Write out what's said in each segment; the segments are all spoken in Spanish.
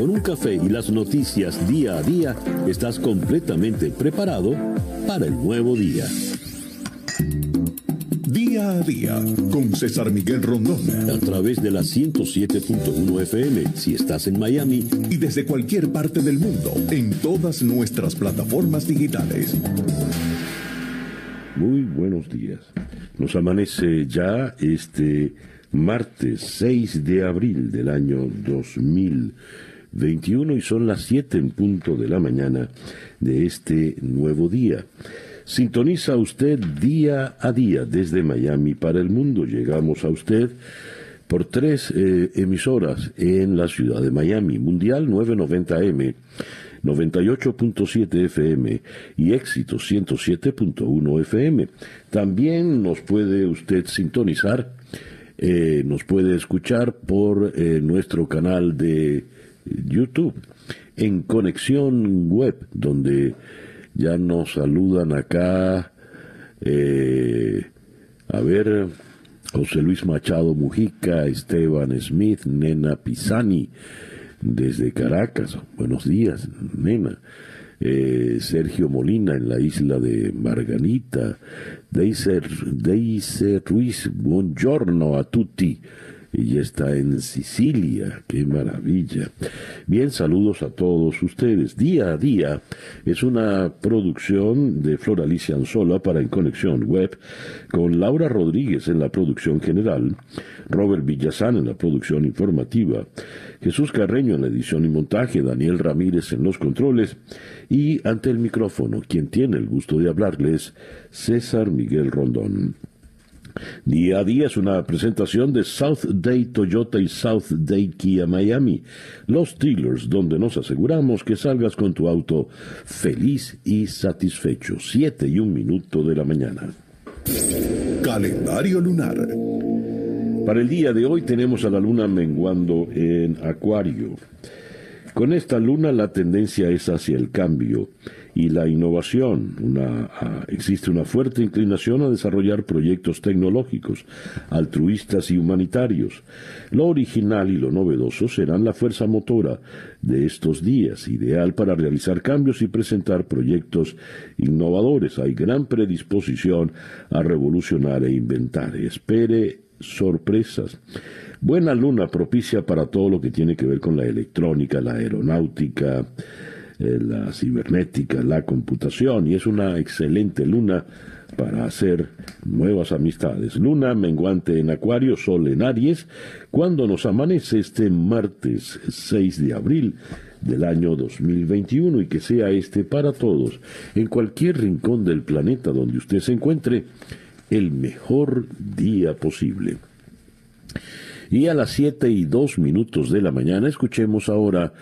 con un café y las noticias día a día, estás completamente preparado para el nuevo día. Día a día con César Miguel Rondón. A través de la 107.1 FM si estás en Miami. Y desde cualquier parte del mundo en todas nuestras plataformas digitales. Muy buenos días. Nos amanece ya este martes 6 de abril del año 2021 y son las 7 en punto de la mañana de este nuevo día. Sintoniza usted día a día desde Miami para el mundo. Llegamos a usted por tres eh, emisoras en la ciudad de Miami. Mundial 990M, 98.7 FM y Éxito 107.1 FM. También nos puede usted sintonizar eh, nos puede escuchar por eh, nuestro canal de YouTube en Conexión Web, donde ya nos saludan acá. Eh, a ver, José Luis Machado Mujica, Esteban Smith, Nena Pisani, desde Caracas. Buenos días, Nena. Eh, Sergio Molina en la isla de Marganita, Deise, Deise Ruiz, buongiorno a tutti. Ella está en Sicilia, qué maravilla. Bien, saludos a todos ustedes. Día a día es una producción de Flor Alicia Anzola para En Conexión Web, con Laura Rodríguez en la producción general, Robert Villazán en la producción informativa, Jesús Carreño en la edición y montaje, Daniel Ramírez en los controles y ante el micrófono, quien tiene el gusto de hablarles, César Miguel Rondón. Día a día es una presentación de South Day Toyota y South Day Kia Miami, los dealers donde nos aseguramos que salgas con tu auto feliz y satisfecho. Siete y un minuto de la mañana. Calendario lunar. Para el día de hoy tenemos a la luna menguando en Acuario. Con esta luna la tendencia es hacia el cambio y la innovación. Ah, existe una fuerte inclinación a desarrollar proyectos tecnológicos, altruistas y humanitarios. Lo original y lo novedoso serán la fuerza motora de estos días, ideal para realizar cambios y presentar proyectos innovadores. Hay gran predisposición a revolucionar e inventar. Espere sorpresas. Buena luna propicia para todo lo que tiene que ver con la electrónica, la aeronáutica, la cibernética, la computación, y es una excelente luna para hacer nuevas amistades. Luna menguante en Acuario, Sol en Aries, cuando nos amanece este martes 6 de abril del año 2021 y que sea este para todos, en cualquier rincón del planeta donde usted se encuentre, el mejor día posible. Y a las 7 y 2 minutos de la mañana escuchemos ahora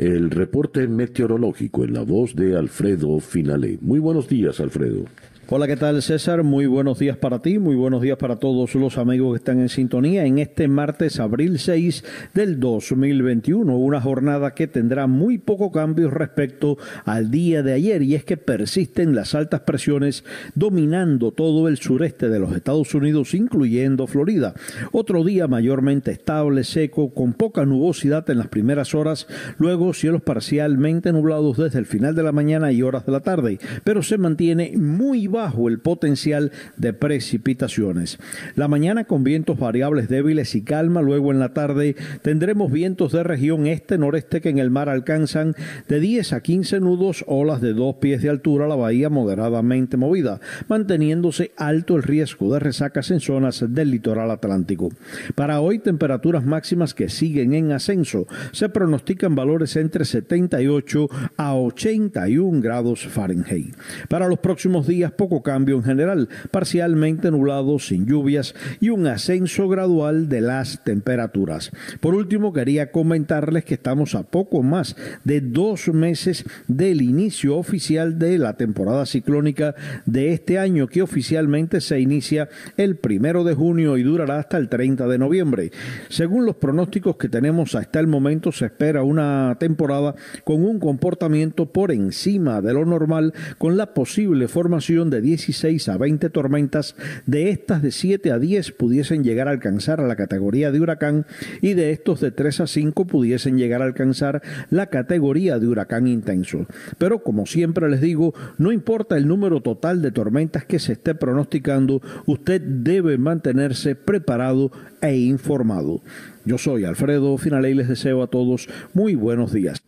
el reporte meteorológico en la voz de Alfredo Finale. Muy buenos días, Alfredo. Hola, ¿qué tal César? Muy buenos días para ti, muy buenos días para todos los amigos que están en sintonía en este martes, abril 6 del 2021, una jornada que tendrá muy poco cambio respecto al día de ayer y es que persisten las altas presiones dominando todo el sureste de los Estados Unidos, incluyendo Florida. Otro día mayormente estable, seco, con poca nubosidad en las primeras horas, luego cielos parcialmente nublados desde el final de la mañana y horas de la tarde, pero se mantiene muy bajo bajo el potencial de precipitaciones. La mañana con vientos variables débiles y calma, luego en la tarde tendremos vientos de región este-noreste que en el mar alcanzan de 10 a 15 nudos, olas de dos pies de altura, la bahía moderadamente movida, manteniéndose alto el riesgo de resacas en zonas del litoral atlántico. Para hoy temperaturas máximas que siguen en ascenso, se pronostican valores entre 78 a 81 grados Fahrenheit. Para los próximos días, poco cambio en general, parcialmente nublado, sin lluvias y un ascenso gradual de las temperaturas. Por último, quería comentarles que estamos a poco más de dos meses del inicio oficial de la temporada ciclónica de este año, que oficialmente se inicia el primero de junio y durará hasta el 30 de noviembre. Según los pronósticos que tenemos hasta el momento, se espera una temporada con un comportamiento por encima de lo normal, con la posible formación de 16 a 20 tormentas, de estas de 7 a 10 pudiesen llegar a alcanzar la categoría de huracán y de estos de 3 a 5 pudiesen llegar a alcanzar la categoría de huracán intenso. Pero como siempre les digo, no importa el número total de tormentas que se esté pronosticando, usted debe mantenerse preparado e informado. Yo soy Alfredo Finale y les deseo a todos muy buenos días.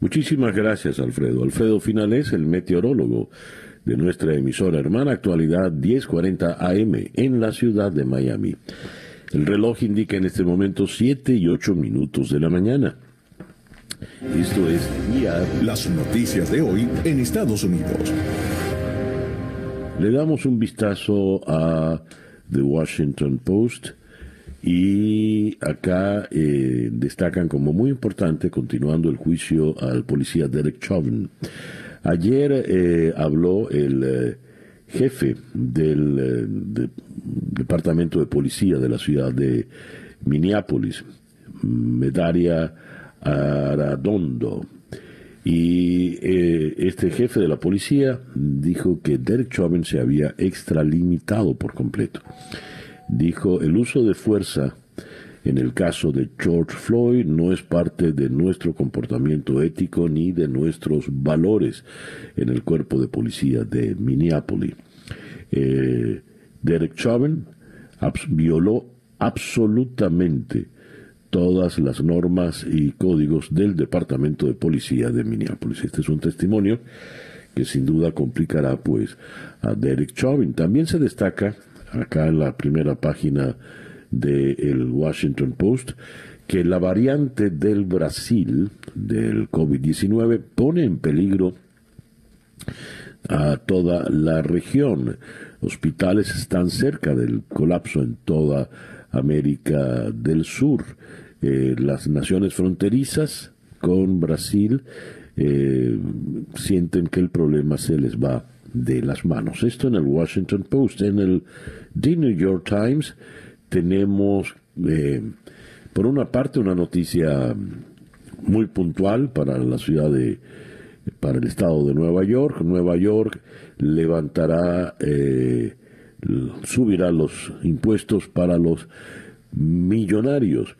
Muchísimas gracias, Alfredo. Alfredo Finales, el meteorólogo de nuestra emisora hermana Actualidad 1040 AM en la ciudad de Miami. El reloj indica en este momento 7 y 8 minutos de la mañana. Esto es Las noticias de hoy en Estados Unidos. Le damos un vistazo a The Washington Post y acá eh, destacan como muy importante, continuando el juicio al policía Derek Chauvin. Ayer eh, habló el eh, jefe del Departamento de Policía de la ciudad de Minneapolis, Medaria Aradondo. Y este jefe de la policía dijo que Derek Chauvin se había extralimitado por completo dijo, el uso de fuerza en el caso de George Floyd no es parte de nuestro comportamiento ético ni de nuestros valores en el cuerpo de policía de Minneapolis. Eh, Derek Chauvin violó absolutamente todas las normas y códigos del Departamento de Policía de Minneapolis. Este es un testimonio que sin duda complicará pues a Derek Chauvin. También se destaca acá en la primera página del Washington Post, que la variante del Brasil del COVID-19 pone en peligro a toda la región. Hospitales están cerca del colapso en toda América del Sur. Eh, las naciones fronterizas con Brasil eh, sienten que el problema se les va de las manos. Esto en el Washington Post. En el The New York Times tenemos, eh, por una parte, una noticia muy puntual para la ciudad de, para el estado de Nueva York. Nueva York levantará, eh, subirá los impuestos para los millonarios.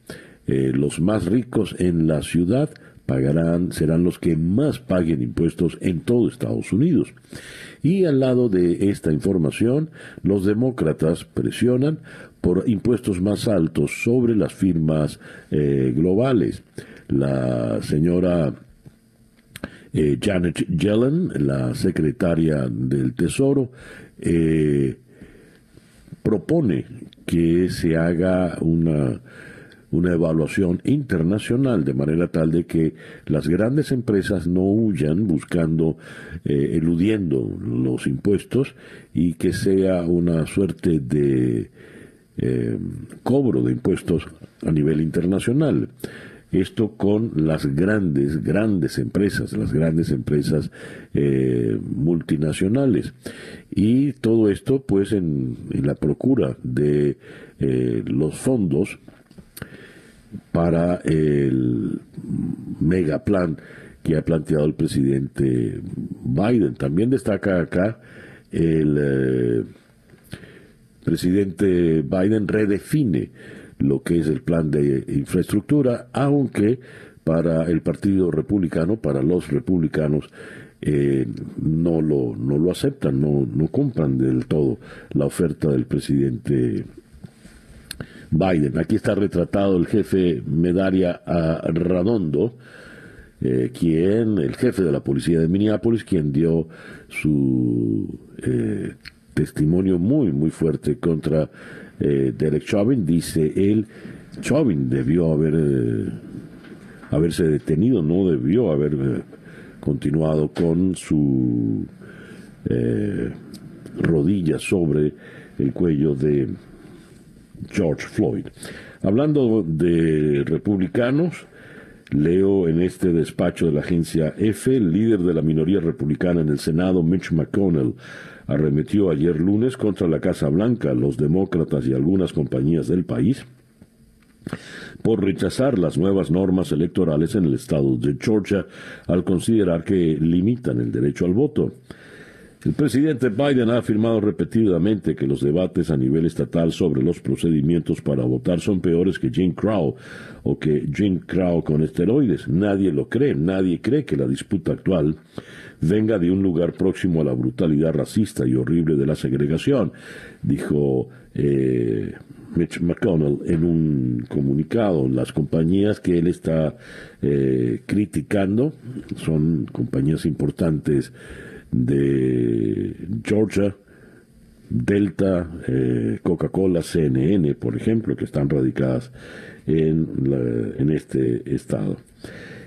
Eh, los más ricos en la ciudad pagarán, serán los que más paguen impuestos en todo Estados Unidos. Y al lado de esta información, los demócratas presionan por impuestos más altos sobre las firmas eh, globales. La señora eh, Janet Yellen, la secretaria del Tesoro, eh, propone que se haga una una evaluación internacional de manera tal de que las grandes empresas no huyan buscando, eludiendo los impuestos y que sea una suerte de eh, cobro de impuestos a nivel internacional. Esto con las grandes, grandes empresas, las grandes empresas eh, multinacionales. Y todo esto, pues, en, la procura de los fondos para el megaplan que ha planteado el presidente Biden. También destaca acá el eh, presidente Biden redefine lo que es el plan de infraestructura, aunque para el Partido Republicano, para los republicanos, eh, no, lo, no lo aceptan, no, no compran del todo la oferta del presidente Biden. Aquí está retratado el jefe Medaria Radondo, eh, quien, el jefe de la policía de Minneapolis, quien dio su eh, testimonio muy, muy fuerte contra eh, Derek Chauvin. Dice él, Chauvin debió haber haberse detenido, no debió haber continuado con su rodilla sobre el cuello de George Floyd. Hablando de republicanos, leo en este despacho de la agencia F, el líder de la minoría republicana en el Senado, Mitch McConnell, arremetió ayer lunes contra la Casa Blanca, los demócratas y algunas compañías del país por rechazar las nuevas normas electorales en el estado de Georgia al considerar que limitan el derecho al voto. El presidente Biden ha afirmado repetidamente que los debates a nivel estatal sobre los procedimientos para votar son peores que Jim Crow o que Jim Crow con esteroides. Nadie lo cree, nadie cree que la disputa actual venga de un lugar próximo a la brutalidad racista y horrible de la segregación, dijo eh, Mitch McConnell en un comunicado. Las compañías que él está eh, criticando son compañías importantes de Georgia, Delta, eh, Coca-Cola, CNN, por ejemplo, que están radicadas en, en este estado.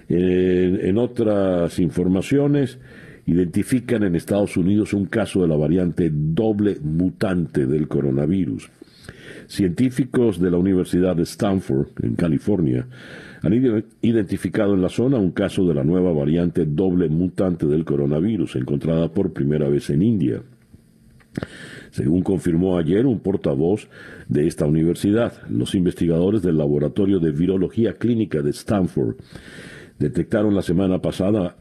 En, otras informaciones, identifican en Estados Unidos un caso de la variante doble mutante del coronavirus. Científicos de la Universidad de Stanford, en California, han identificado en la zona un caso de la nueva variante doble mutante del coronavirus, encontrada por primera vez en India. Según confirmó ayer un portavoz de esta universidad, los investigadores del Laboratorio de Virología Clínica de Stanford detectaron la semana pasada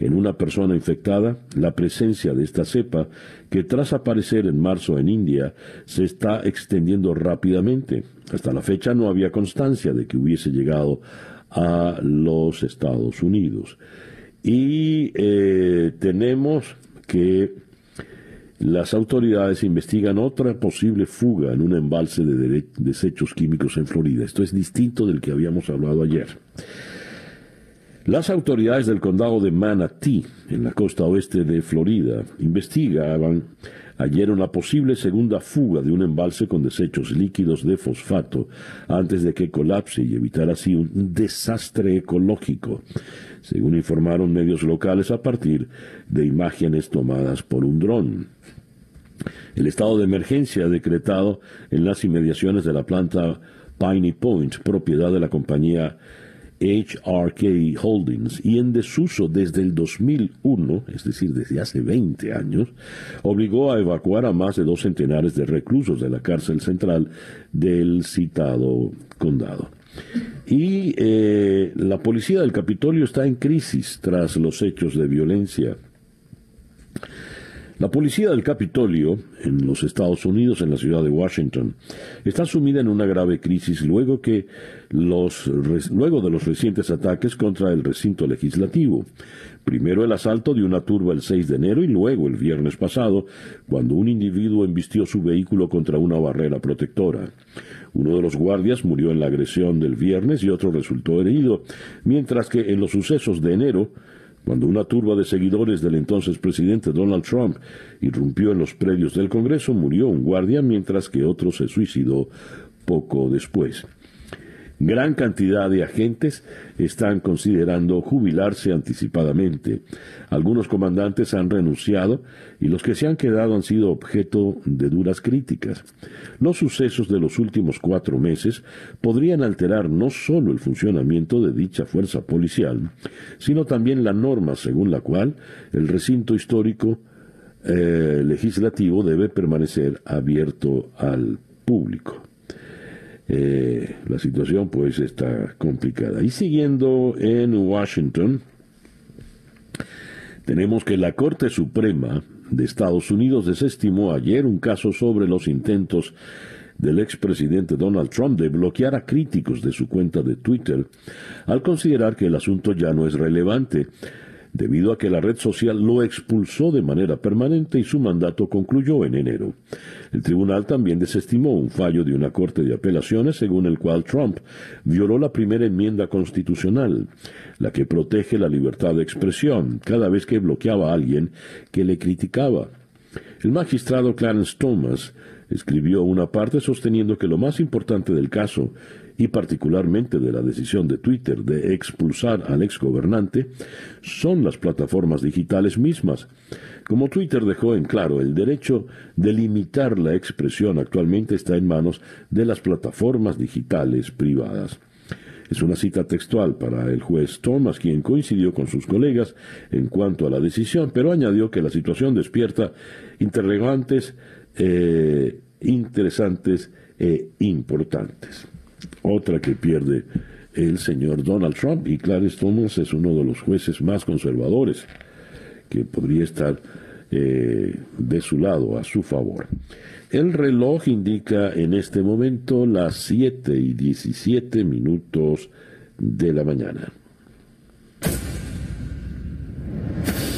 en una persona infectada la presencia de esta cepa que tras aparecer en marzo en India se está extendiendo rápidamente. Hasta la fecha no había constancia de que hubiese llegado a los Estados Unidos. Y eh, tenemos que las autoridades investigan otra posible fuga en un embalse de desechos químicos en Florida. Esto es distinto del que habíamos hablado ayer. Las autoridades del condado de Manatee, en la costa oeste de Florida, investigaban ayer una posible segunda fuga de un embalse con desechos líquidos de fosfato antes de que colapse y evitar así un desastre ecológico, según informaron medios locales a partir de imágenes tomadas por un dron. El estado de emergencia decretado en las inmediaciones de la planta Piney Point, propiedad de la compañía HRK Holdings y en desuso desde el 2001, es decir, desde hace 20 años, obligó a evacuar a más de dos centenares de reclusos de la cárcel central del citado condado. Y eh, la policía del Capitolio está en crisis tras los hechos de violencia la policía del Capitolio en los Estados Unidos, en la ciudad de Washington, está sumida en una grave crisis luego, que los, de los recientes ataques contra el recinto legislativo. Primero el asalto de una turba el 6 de enero y luego el viernes pasado, cuando un individuo embistió su vehículo contra una barrera protectora. Uno de los guardias murió en la agresión del viernes y otro resultó herido, mientras que en los sucesos de enero, cuando una turba de seguidores del entonces presidente Donald Trump irrumpió en los predios del Congreso, murió un guardia mientras que otro se suicidó poco después. Gran cantidad de agentes están considerando jubilarse anticipadamente. Algunos comandantes han renunciado y los que se han quedado han sido objeto de duras críticas. Los sucesos de los últimos cuatro meses podrían alterar no solo el funcionamiento de dicha fuerza policial, sino también la norma según la cual el recinto histórico eh, legislativo debe permanecer abierto al público. Eh, la situación pues está complicada. Y siguiendo en Washington, tenemos que la Corte Suprema de Estados Unidos desestimó ayer un caso sobre los intentos del expresidente Donald Trump de bloquear a críticos de su cuenta de Twitter al considerar que el asunto ya no es relevante debido a que la red social lo expulsó de manera permanente y su mandato concluyó en enero. El tribunal también desestimó un fallo de una corte de apelaciones según el cual Trump violó la primera enmienda constitucional, la que protege la libertad de expresión cada vez que bloqueaba a alguien que le criticaba. El magistrado Clarence Thomas escribió una parte sosteniendo que lo más importante del caso y particularmente de la decisión de Twitter de expulsar al exgobernante son las plataformas digitales mismas. Como Twitter dejó en claro, el derecho de limitar la expresión actualmente está en manos de las plataformas digitales privadas. Es una cita textual para el juez Thomas, quien coincidió con sus colegas en cuanto a la decisión, pero añadió que la situación despierta interrogantes eh, interesantes e importantes otra que pierde el señor Donald Trump. Y Clarence Thomas es uno de los jueces más conservadores que podría estar eh, de su lado, a su favor. El reloj indica en este momento las 7 y 17 minutos de la mañana.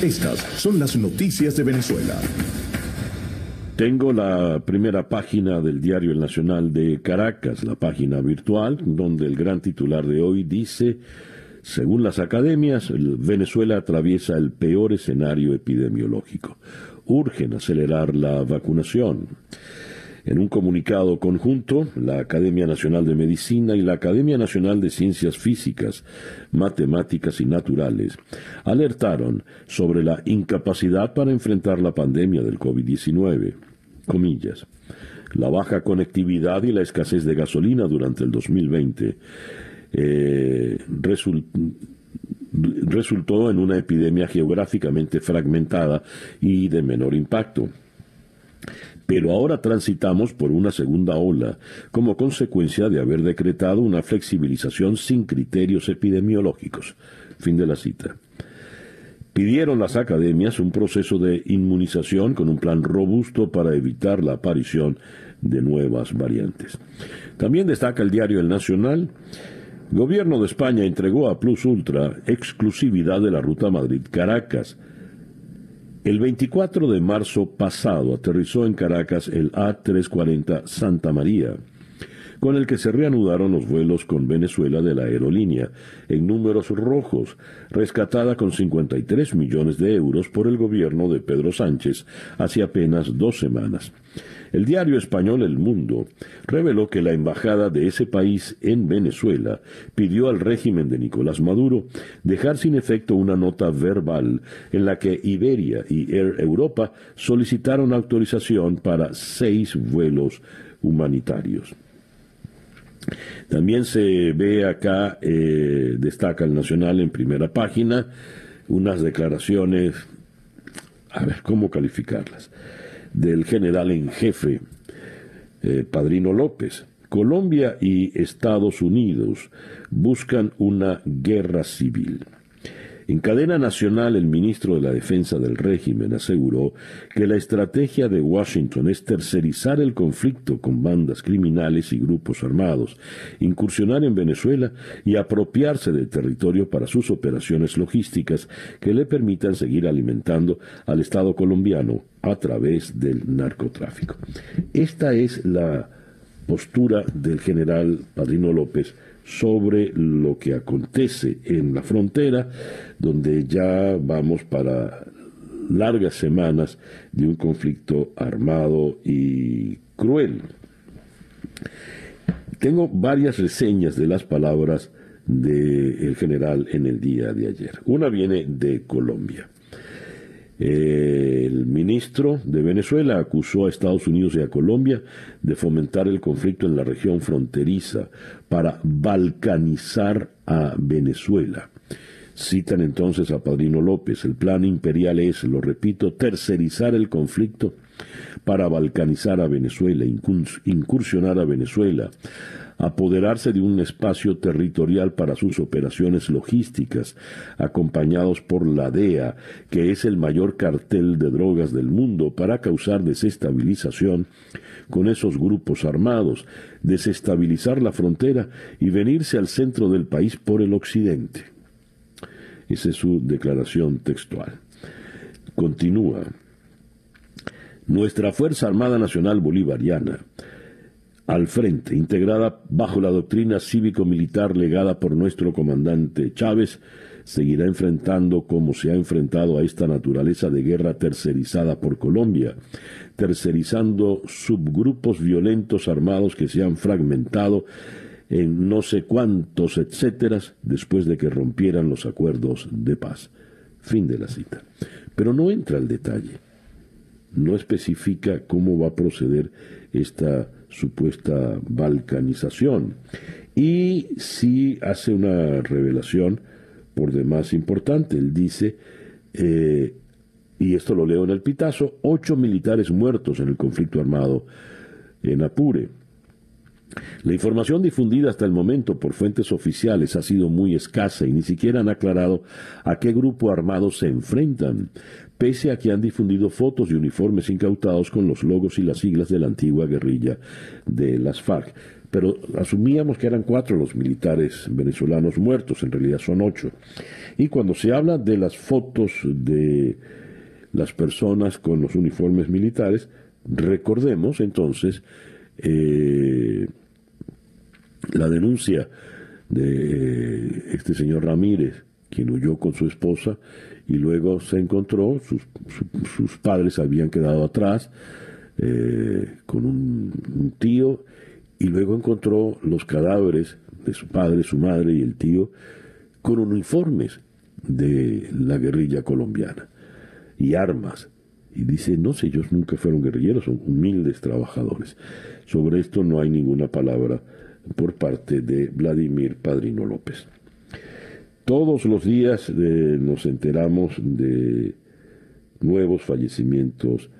Estas son las noticias de Venezuela. Tengo la primera página del diario El Nacional de Caracas, la página virtual, donde el gran titular de hoy dice, según las academias, Venezuela atraviesa el peor escenario epidemiológico. Urgen acelerar la vacunación. En un comunicado conjunto, la Academia Nacional de Medicina y la Academia Nacional de Ciencias Físicas, Matemáticas y Naturales alertaron sobre la incapacidad para enfrentar la pandemia del COVID-19. Comillas. La baja conectividad y la escasez de gasolina durante el 2020 eh, resultó en una epidemia geográficamente fragmentada y de menor impacto pero ahora transitamos por una segunda ola como consecuencia de haber decretado una flexibilización sin criterios epidemiológicos. Fin de la cita. Pidieron las academias un proceso de inmunización con un plan robusto para evitar la aparición de nuevas variantes. También destaca el diario El Nacional. Gobierno de España entregó a Plus Ultra exclusividad de la ruta Madrid-Caracas el 24 de marzo pasado aterrizó en Caracas el A340 Santa María, con el que se reanudaron los vuelos con Venezuela de la aerolínea, en números rojos, rescatada con 53 millones de euros por el gobierno de Pedro Sánchez hace apenas dos semanas. El diario español El Mundo reveló que la embajada de ese país en Venezuela pidió al régimen de Nicolás Maduro dejar sin efecto una nota verbal en la que Iberia y Air Europa solicitaron autorización para seis vuelos humanitarios. También se ve acá, eh, destaca el Nacional en primera página, unas declaraciones, a ver cómo calificarlas del general en jefe, eh, Padrino López. Colombia y Estados Unidos buscan una guerra civil. En cadena nacional, el ministro de la Defensa del régimen aseguró que la estrategia de Washington es tercerizar el conflicto con bandas criminales y grupos armados, incursionar en Venezuela y apropiarse del territorio para sus operaciones logísticas que le permitan seguir alimentando al Estado colombiano a través del narcotráfico. Esta es la postura del general Padrino López sobre lo que acontece en la frontera, donde ya vamos para largas semanas de un conflicto armado y cruel. Tengo varias reseñas de las palabras del general en el día de ayer. Una viene de Colombia. El ministro de Venezuela acusó a Estados Unidos y a Colombia de fomentar el conflicto en la región fronteriza para balcanizar a Venezuela. Citan entonces a Padrino López. El plan imperial es, lo repito, tercerizar el conflicto para balcanizar a Venezuela, incursionar a Venezuela, apoderarse de un espacio territorial para sus operaciones logísticas, acompañados por la DEA, que es el mayor cartel de drogas del mundo, para causar desestabilización con esos grupos armados, desestabilizar la frontera y venirse al centro del país por el occidente. Esa es su declaración textual. Continúa. Nuestra Fuerza Armada Nacional Bolivariana al frente, integrada bajo la doctrina cívico-militar legada por nuestro comandante Chávez, seguirá enfrentando como se ha enfrentado a esta naturaleza de guerra tercerizada por Colombia, tercerizando subgrupos violentos armados que se han fragmentado en no sé cuántos etcétera después de que rompieran los acuerdos de paz. Fin de la cita. Pero no entra al detalle. No especifica cómo va a proceder esta supuesta balcanización. Y sí hace una revelación por demás importante. Él dice, eh, y esto lo leo en el pitazo, ocho militares muertos en el conflicto armado en Apure. La información difundida hasta el momento por fuentes oficiales ha sido muy escasa y ni siquiera han aclarado a qué grupo armado se enfrentan, pese a que han difundido fotos y uniformes incautados con los logos y las siglas de la antigua guerrilla de las FARC. Pero asumíamos que eran cuatro los militares venezolanos muertos, en realidad son ocho. Y cuando se habla de las fotos de las personas con los uniformes militares, recordemos entonces eh, la denuncia de este señor Ramírez, quien huyó con su esposa y luego se encontró, sus, padres habían quedado atrás eh, con un, tío y luego encontró los cadáveres de su padre, su madre y el tío con uniformes de la guerrilla colombiana y armas. Y dice, no sé, ellos nunca fueron guerrilleros, son humildes trabajadores. Sobre esto no hay ninguna palabra por parte de Vladimir Padrino López. Todos los días eh, nos enteramos de nuevos fallecimientos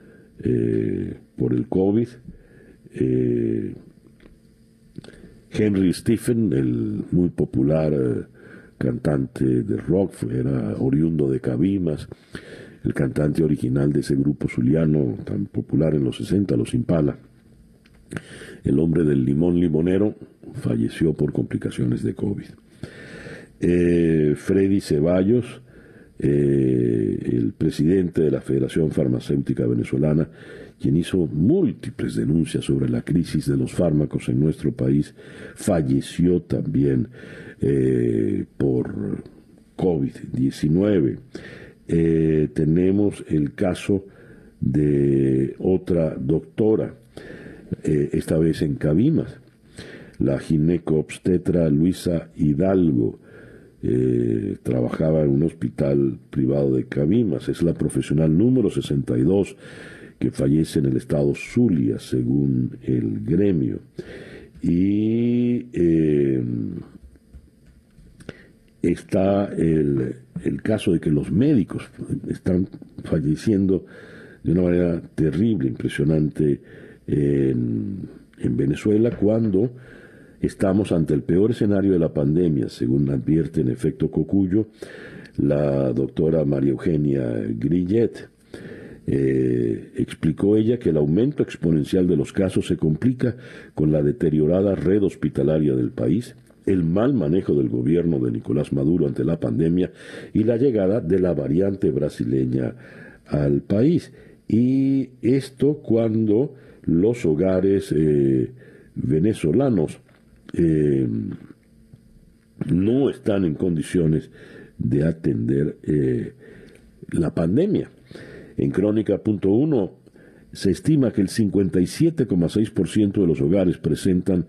eh, por el COVID. Eh, Henry Stephen, el muy popular cantante de rock, era oriundo de Cabimas, el cantante original de ese grupo zuliano tan popular en los 60, los Impala. El hombre del limón limonero falleció por complicaciones de COVID. Eh, Freddy Ceballos, eh, el presidente de la Federación Farmacéutica Venezolana, quien hizo múltiples denuncias sobre la crisis de los fármacos en nuestro país, falleció también eh, por COVID-19. tenemos el caso de otra doctora, esta vez en Cabimas, la gineco-obstetra Luisa Hidalgo, eh, trabajaba en un hospital privado de Cabimas. Es la profesional número 62 que fallece en el estado Zulia, según el gremio. Y eh, está el, el, caso de que los médicos están falleciendo de una manera terrible, impresionante en Venezuela, cuando Estamos ante el peor escenario de la pandemia, según advierte en efecto Cocuyo la doctora María Eugenia Grillet. Eh, explicó ella que el aumento exponencial de los casos se complica con la deteriorada red hospitalaria del país, el mal manejo del gobierno de Nicolás Maduro ante la pandemia y la llegada de la variante brasileña al país. Y esto cuando los hogares eh, venezolanos eh, no están en condiciones de atender eh, la pandemia. En Crónica.1 se estima que el 57,6% de los hogares presentan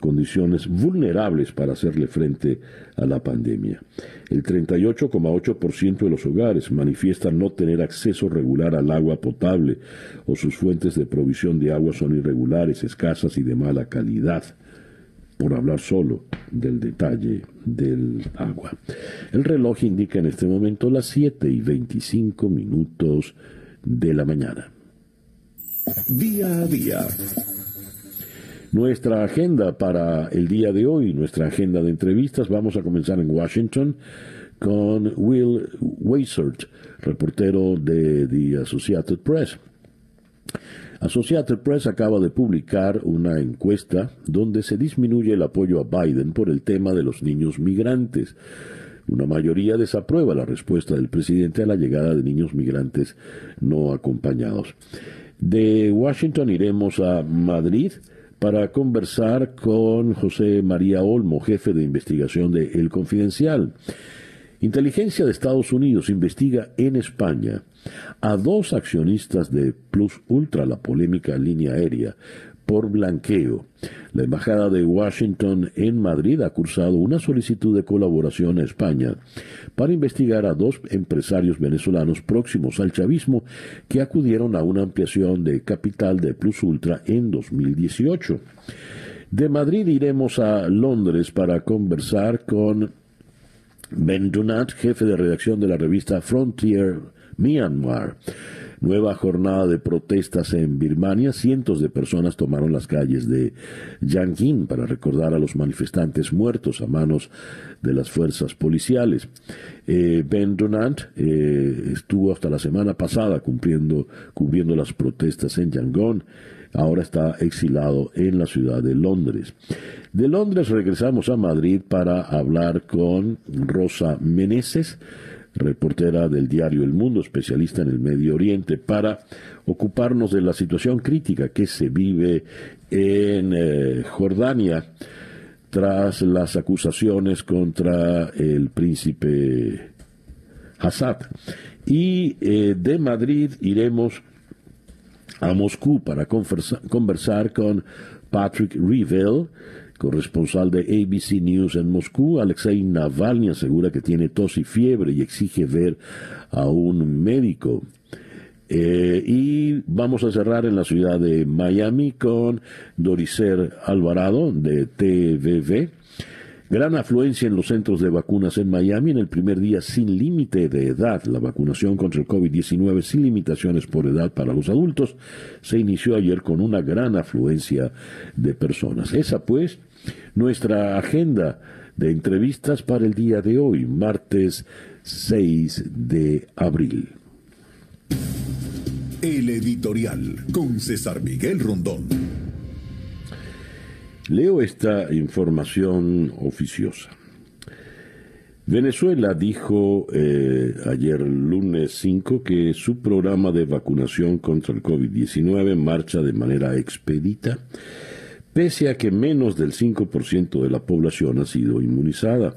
condiciones vulnerables para hacerle frente a la pandemia. El 38,8% de los hogares manifiestan no tener acceso regular al agua potable o sus fuentes de provisión de agua son irregulares, escasas y de mala calidad por hablar solo del detalle del agua. El reloj indica en este momento las 7 y 25 minutos de la mañana. Día a día. Nuestra agenda para el día de hoy, nuestra agenda de entrevistas, vamos a comenzar en Washington con Will Weisert, reportero de The Associated Press. Associated Press acaba de publicar una encuesta donde se disminuye el apoyo a Biden por el tema de los niños migrantes. Una mayoría desaprueba la respuesta del presidente a la llegada de niños migrantes no acompañados. De Washington iremos a Madrid para conversar con José María Olmo, jefe de investigación de El Confidencial. Inteligencia de Estados Unidos investiga en España a dos accionistas de Plus Ultra, la polémica línea aérea, por blanqueo. La Embajada de Washington en Madrid ha cursado una solicitud de colaboración a España para investigar a dos empresarios venezolanos próximos al chavismo que acudieron a una ampliación de capital de Plus Ultra en 2018. De Madrid iremos a Londres para conversar con Ben Dunant, jefe de redacción de la revista Frontier Myanmar. Nueva jornada de protestas en Birmania. Cientos de personas tomaron las calles de Yangon para recordar a los manifestantes muertos a manos de las fuerzas policiales. Eh, ben Donant eh, estuvo hasta la semana pasada cumpliendo, cubriendo las protestas en Yangon. Ahora está exilado en la ciudad de Londres. De Londres regresamos a Madrid para hablar con Rosa Meneses reportera del diario El Mundo, especialista en el Medio Oriente, para ocuparnos de la situación crítica que se vive en eh, Jordania tras las acusaciones contra el príncipe Hassad. Y eh, de Madrid iremos a Moscú para conversar con Patrick Revell, corresponsal de ABC News en Moscú, Alexei Navalny asegura que tiene tos y fiebre y exige ver a un médico. Eh, y vamos a cerrar en la ciudad de Miami con Doricer Alvarado de TVV. Gran afluencia en los centros de vacunas en Miami en el primer día sin límite de edad. La vacunación contra el COVID-19 sin limitaciones por edad para los adultos se inició ayer con una gran afluencia de personas. Esa pues nuestra agenda de entrevistas para el día de hoy, martes 6 de abril. El editorial con César Miguel Rondón. Leo esta información oficiosa. Venezuela dijo eh, ayer lunes 5 que su programa de vacunación contra el COVID-19 marcha de manera expedita, pese a que menos del 5% de la población ha sido inmunizada,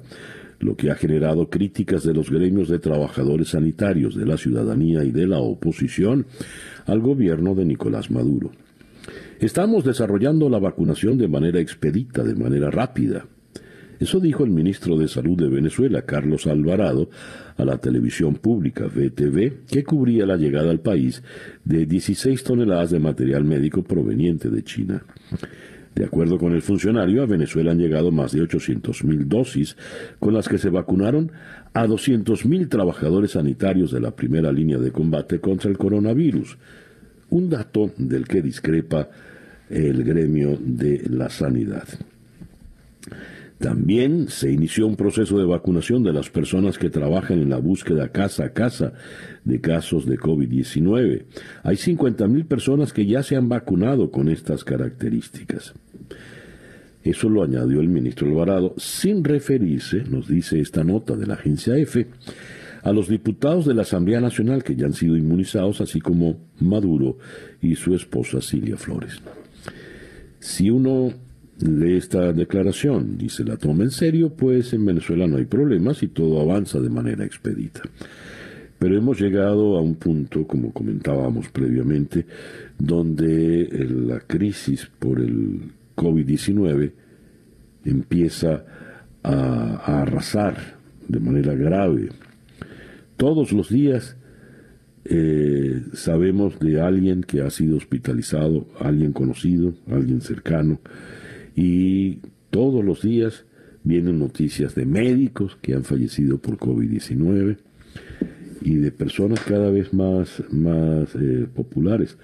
lo que ha generado críticas de los gremios de trabajadores sanitarios, de la ciudadanía y de la oposición al gobierno de Nicolás Maduro. Estamos desarrollando la vacunación de manera expedita, de manera rápida. Eso dijo el ministro de Salud de Venezuela, Carlos Alvarado, a la televisión pública VTV, que cubría la llegada al país de 16 toneladas de material médico proveniente de China. De acuerdo con el funcionario, a Venezuela han llegado más de 800.000 dosis, con las que se vacunaron a 200.000 trabajadores sanitarios de la primera línea de combate contra el coronavirus, un dato del que discrepa el gremio de la sanidad. También se inició un proceso de vacunación de las personas que trabajan en la búsqueda casa a casa de casos de COVID-19. Hay 50.000 personas que ya se han vacunado con estas características. Eso lo añadió el ministro Alvarado, sin referirse, nos dice esta nota de la agencia EFE, a los diputados de la Asamblea Nacional que ya han sido inmunizados, así como Maduro y su esposa Cilia Flores. Si uno lee esta declaración y se la toma en serio, pues en Venezuela no hay problemas y todo avanza de manera expedita. Pero hemos llegado a un punto, como comentábamos previamente, donde la crisis por el COVID-19 empieza a, arrasar de manera grave. Todos los días eh, sabemos de alguien que ha sido hospitalizado, alguien conocido, alguien cercano, y todos los días vienen noticias de médicos que han fallecido por COVID-19 y de personas cada vez más, más eh, populares.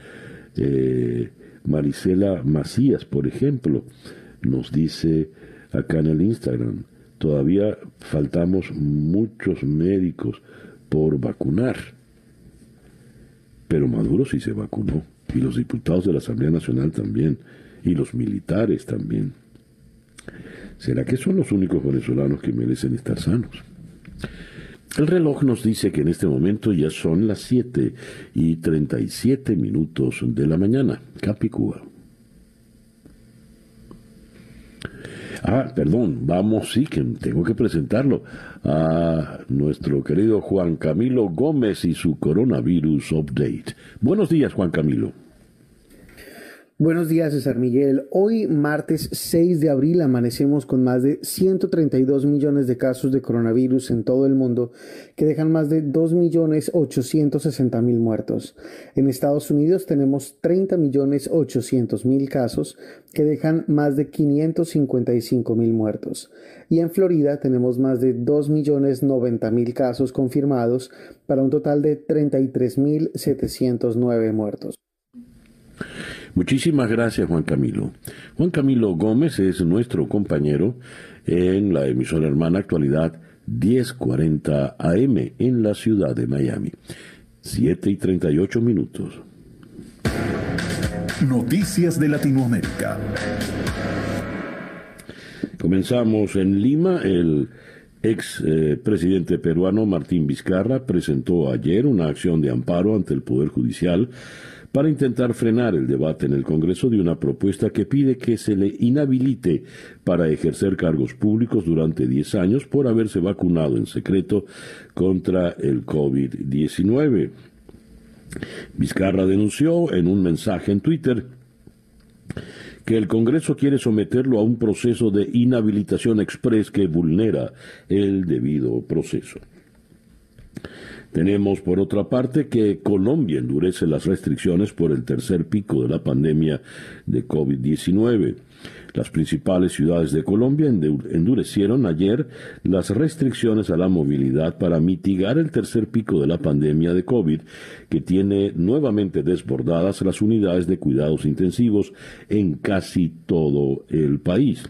Eh, Marisela Macías, por ejemplo, nos dice acá en el Instagram, todavía faltamos muchos médicos por vacunar pero Maduro sí se vacunó, y los diputados de la Asamblea Nacional también, y los militares también. ¿Será que son los únicos venezolanos que merecen estar sanos? El reloj nos dice que en este momento ya son las 7 y 37 minutos de la mañana. Capicúa. Ah, perdón, vamos, sí, que tengo que presentarlo a nuestro querido Juan Camilo Gómez y su coronavirus update. Buenos días, Juan Camilo. Buenos días, César Miguel. Hoy, martes 6 de abril, amanecemos con más de 132 millones de casos de coronavirus en todo el mundo, que dejan más de 2 millones 860 mil muertos. En Estados Unidos tenemos 30 millones 800 mil casos, que dejan más de 555 mil muertos. Y en Florida tenemos más de 2 millones 90 mil casos confirmados, para un total de 33 mil 709 muertos. Muchísimas gracias, Juan Camilo. Juan Camilo Gómez es nuestro compañero en la emisora hermana actualidad 1040 AM en la ciudad de Miami. 7 y 38 minutos. Noticias de Latinoamérica. Comenzamos en Lima. El ex eh, presidente peruano Martín Vizcarra presentó ayer una acción de amparo ante el Poder Judicial para intentar frenar el debate en el Congreso de una propuesta que pide que se le inhabilite para ejercer cargos públicos durante 10 años por haberse vacunado en secreto contra el COVID-19. Vizcarra denunció en un mensaje en Twitter que el Congreso quiere someterlo a un proceso de inhabilitación express que vulnera el debido proceso. Tenemos, por otra parte, que Colombia endurece las restricciones por el tercer pico de la pandemia de COVID-19. Las principales ciudades de Colombia endurecieron ayer las restricciones a la movilidad para mitigar el tercer pico de la pandemia de COVID, que tiene nuevamente desbordadas las unidades de cuidados intensivos en casi todo el país.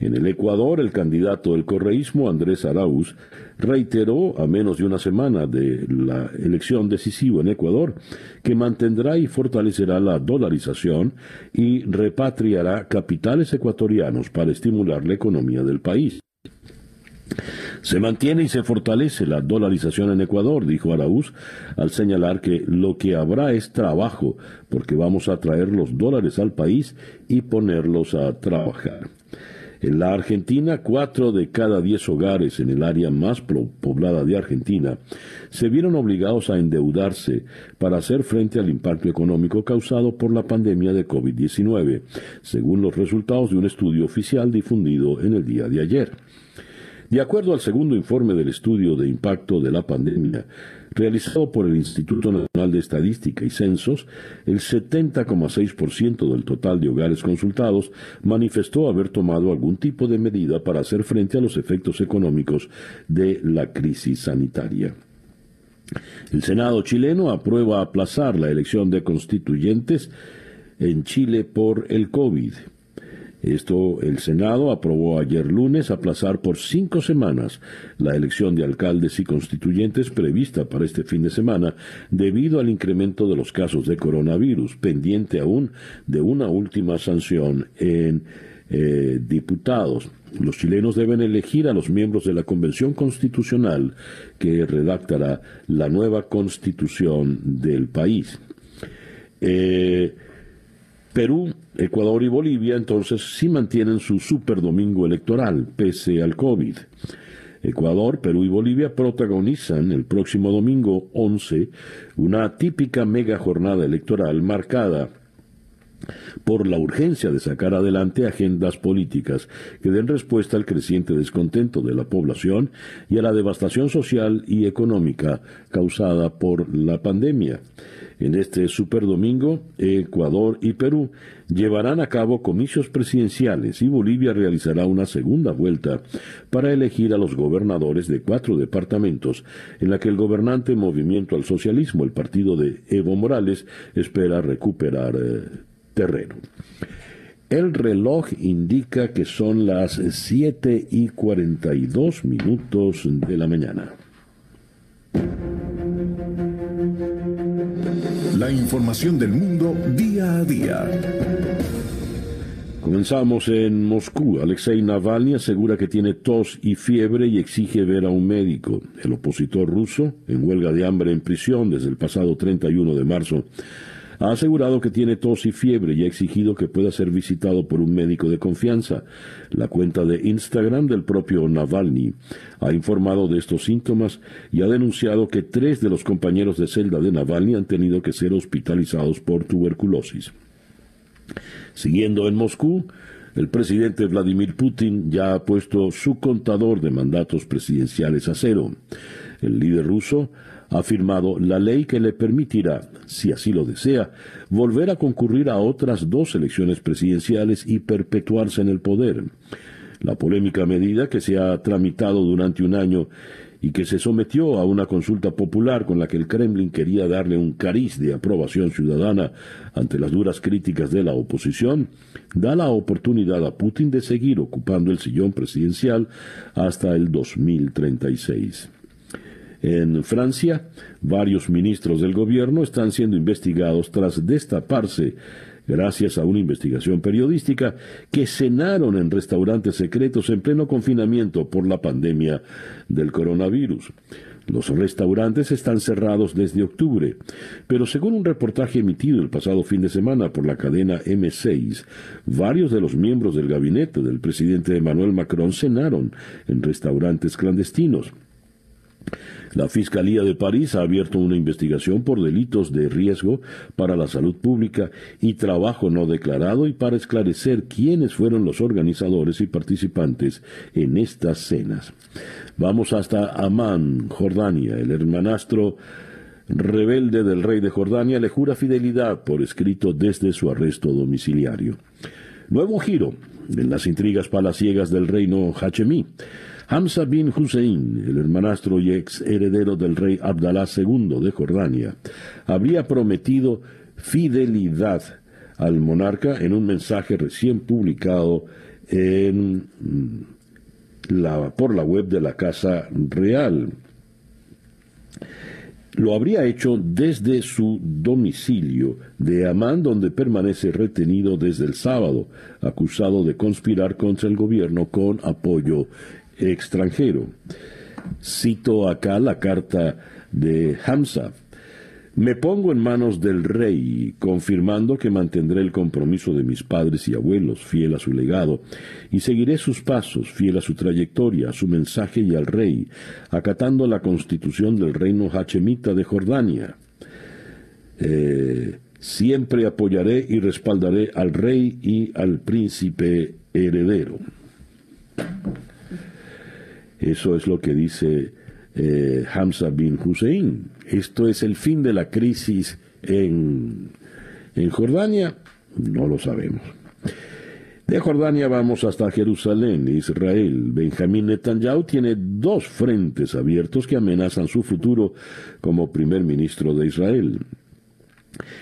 En el Ecuador, el candidato del correísmo, Andrés Arauz, reiteró a menos de una semana de la elección decisiva en Ecuador que mantendrá y fortalecerá la dolarización y repatriará capitales ecuatorianos para estimular la economía del país. Se mantiene y se fortalece la dolarización en Ecuador, dijo Araúz, al señalar que lo que habrá es trabajo, porque vamos a traer los dólares al país y ponerlos a trabajar. En la Argentina, cuatro de cada diez hogares en el área más poblada de Argentina se vieron obligados a endeudarse para hacer frente al impacto económico causado por la pandemia de COVID-19, según los resultados de un estudio oficial difundido en el día de ayer. De acuerdo al segundo informe del estudio de impacto de la pandemia, realizado por el Instituto Nacional de Estadística y Censos, el 70,6% del total de hogares consultados manifestó haber tomado algún tipo de medida para hacer frente a los efectos económicos de la crisis sanitaria. El Senado chileno aprueba aplazar la elección de constituyentes en Chile por el COVID. Esto el Senado aprobó ayer lunes aplazar por cinco semanas la elección de alcaldes y constituyentes prevista para este fin de semana debido al incremento de los casos de coronavirus, pendiente aún de una última sanción en eh, diputados. Los chilenos deben elegir a los miembros de la Convención Constitucional que redactará la nueva constitución del país. Eh, Perú, Ecuador y Bolivia entonces sí mantienen su super domingo electoral, pese al COVID. Ecuador, Perú y Bolivia protagonizan el próximo domingo 11 una típica mega jornada electoral marcada por la urgencia de sacar adelante agendas políticas que den respuesta al creciente descontento de la población y a la devastación social y económica causada por la pandemia. En este superdomingo, Ecuador y Perú llevarán a cabo comicios presidenciales y Bolivia realizará una segunda vuelta para elegir a los gobernadores de cuatro departamentos en la que el gobernante Movimiento al Socialismo, el partido de Evo Morales, espera recuperar eh, terreno. El reloj indica que son las 7 y 42 minutos de la mañana. La información del mundo día a día. Comenzamos en Moscú. Alexei Navalny asegura que tiene tos y fiebre y exige ver a un médico. El opositor ruso, en huelga de hambre en prisión desde el pasado 31 de marzo, ha asegurado que tiene tos y fiebre y ha exigido que pueda ser visitado por un médico de confianza. La cuenta de Instagram del propio Navalny ha informado de estos síntomas y ha denunciado que tres de los compañeros de celda de Navalny han tenido que ser hospitalizados por tuberculosis. Siguiendo en Moscú, el presidente Vladimir Putin ya ha puesto su contador de mandatos presidenciales a cero. El líder ruso ha firmado la ley que le permitirá, si así lo desea, volver a concurrir a otras dos elecciones presidenciales y perpetuarse en el poder. La polémica medida que se ha tramitado durante un año y que se sometió a una consulta popular con la que el Kremlin quería darle un cariz de aprobación ciudadana ante las duras críticas de la oposición, da la oportunidad a Putin de seguir ocupando el sillón presidencial hasta el 2036. En Francia, varios ministros del gobierno están siendo investigados tras destaparse gracias a una investigación periodística que cenaron en restaurantes secretos en pleno confinamiento por la pandemia del coronavirus. Los restaurantes están cerrados desde octubre, pero según un reportaje emitido el pasado fin de semana por la cadena M6, varios de los miembros del gabinete del presidente Emmanuel Macron cenaron en restaurantes clandestinos. La Fiscalía de París ha abierto una investigación por delitos de riesgo para la salud pública y trabajo no declarado y para esclarecer quiénes fueron los organizadores y participantes en estas cenas. Vamos hasta Amán, Jordania. El hermanastro rebelde del rey de Jordania le jura fidelidad por escrito desde su arresto domiciliario. Nuevo giro en las intrigas palaciegas del reino Hachemí. Hamza bin Hussein, el hermanastro y ex heredero del rey Abdalá II de Jordania, habría prometido fidelidad al monarca en un mensaje recién publicado la, por la web de la Casa Real. Lo habría hecho desde su domicilio de Amán, donde permanece retenido desde el sábado, acusado de conspirar contra el gobierno con apoyo extranjero. Cito acá la carta de Hamza. Me pongo en manos del rey, confirmando que mantendré el compromiso de mis padres y abuelos, fiel a su legado, y seguiré sus pasos, fiel a su trayectoria, a su mensaje y al rey, acatando la constitución del reino hachemita de Jordania. Eh, siempre apoyaré y respaldaré al rey y al príncipe heredero. Eso es lo que dice eh, Hamza bin Hussein. Esto es el fin de la crisis en, en Jordania. No lo sabemos. De Jordania vamos hasta Jerusalén, Israel. Benjamín Netanyahu tiene dos frentes abiertos que amenazan su futuro como primer ministro de Israel.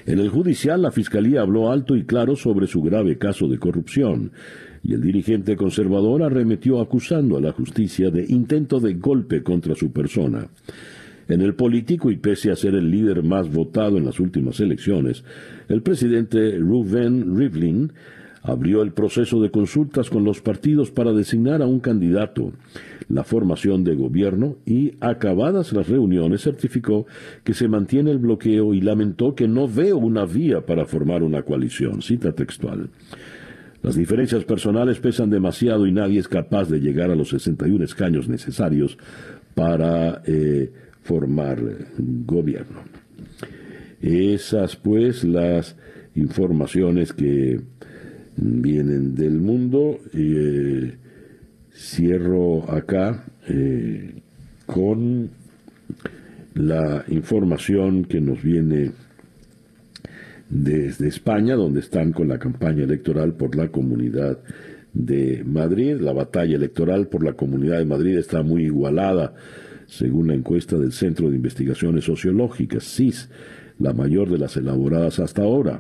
En el judicial, la fiscalía habló alto y claro sobre su grave caso de corrupción y el dirigente conservador arremetió acusando a la justicia de intento de golpe contra su persona. En el político y pese a ser el líder más votado en las últimas elecciones, el presidente Reuven Rivlin abrió el proceso de consultas con los partidos para designar a un candidato, la formación de gobierno y, acabadas las reuniones, certificó que se mantiene el bloqueo y lamentó que no veo una vía para formar una coalición. Cita textual. Las diferencias personales pesan demasiado y nadie es capaz de llegar a los 61 escaños necesarios para eh, formar gobierno. Esas pues las informaciones que vienen del mundo. Eh, cierro acá eh, con la información que nos viene desde España, donde están con la campaña electoral por la Comunidad de Madrid. La batalla electoral por la Comunidad de Madrid está muy igualada, según la encuesta del Centro de Investigaciones Sociológicas, CIS, la mayor de las elaboradas hasta ahora.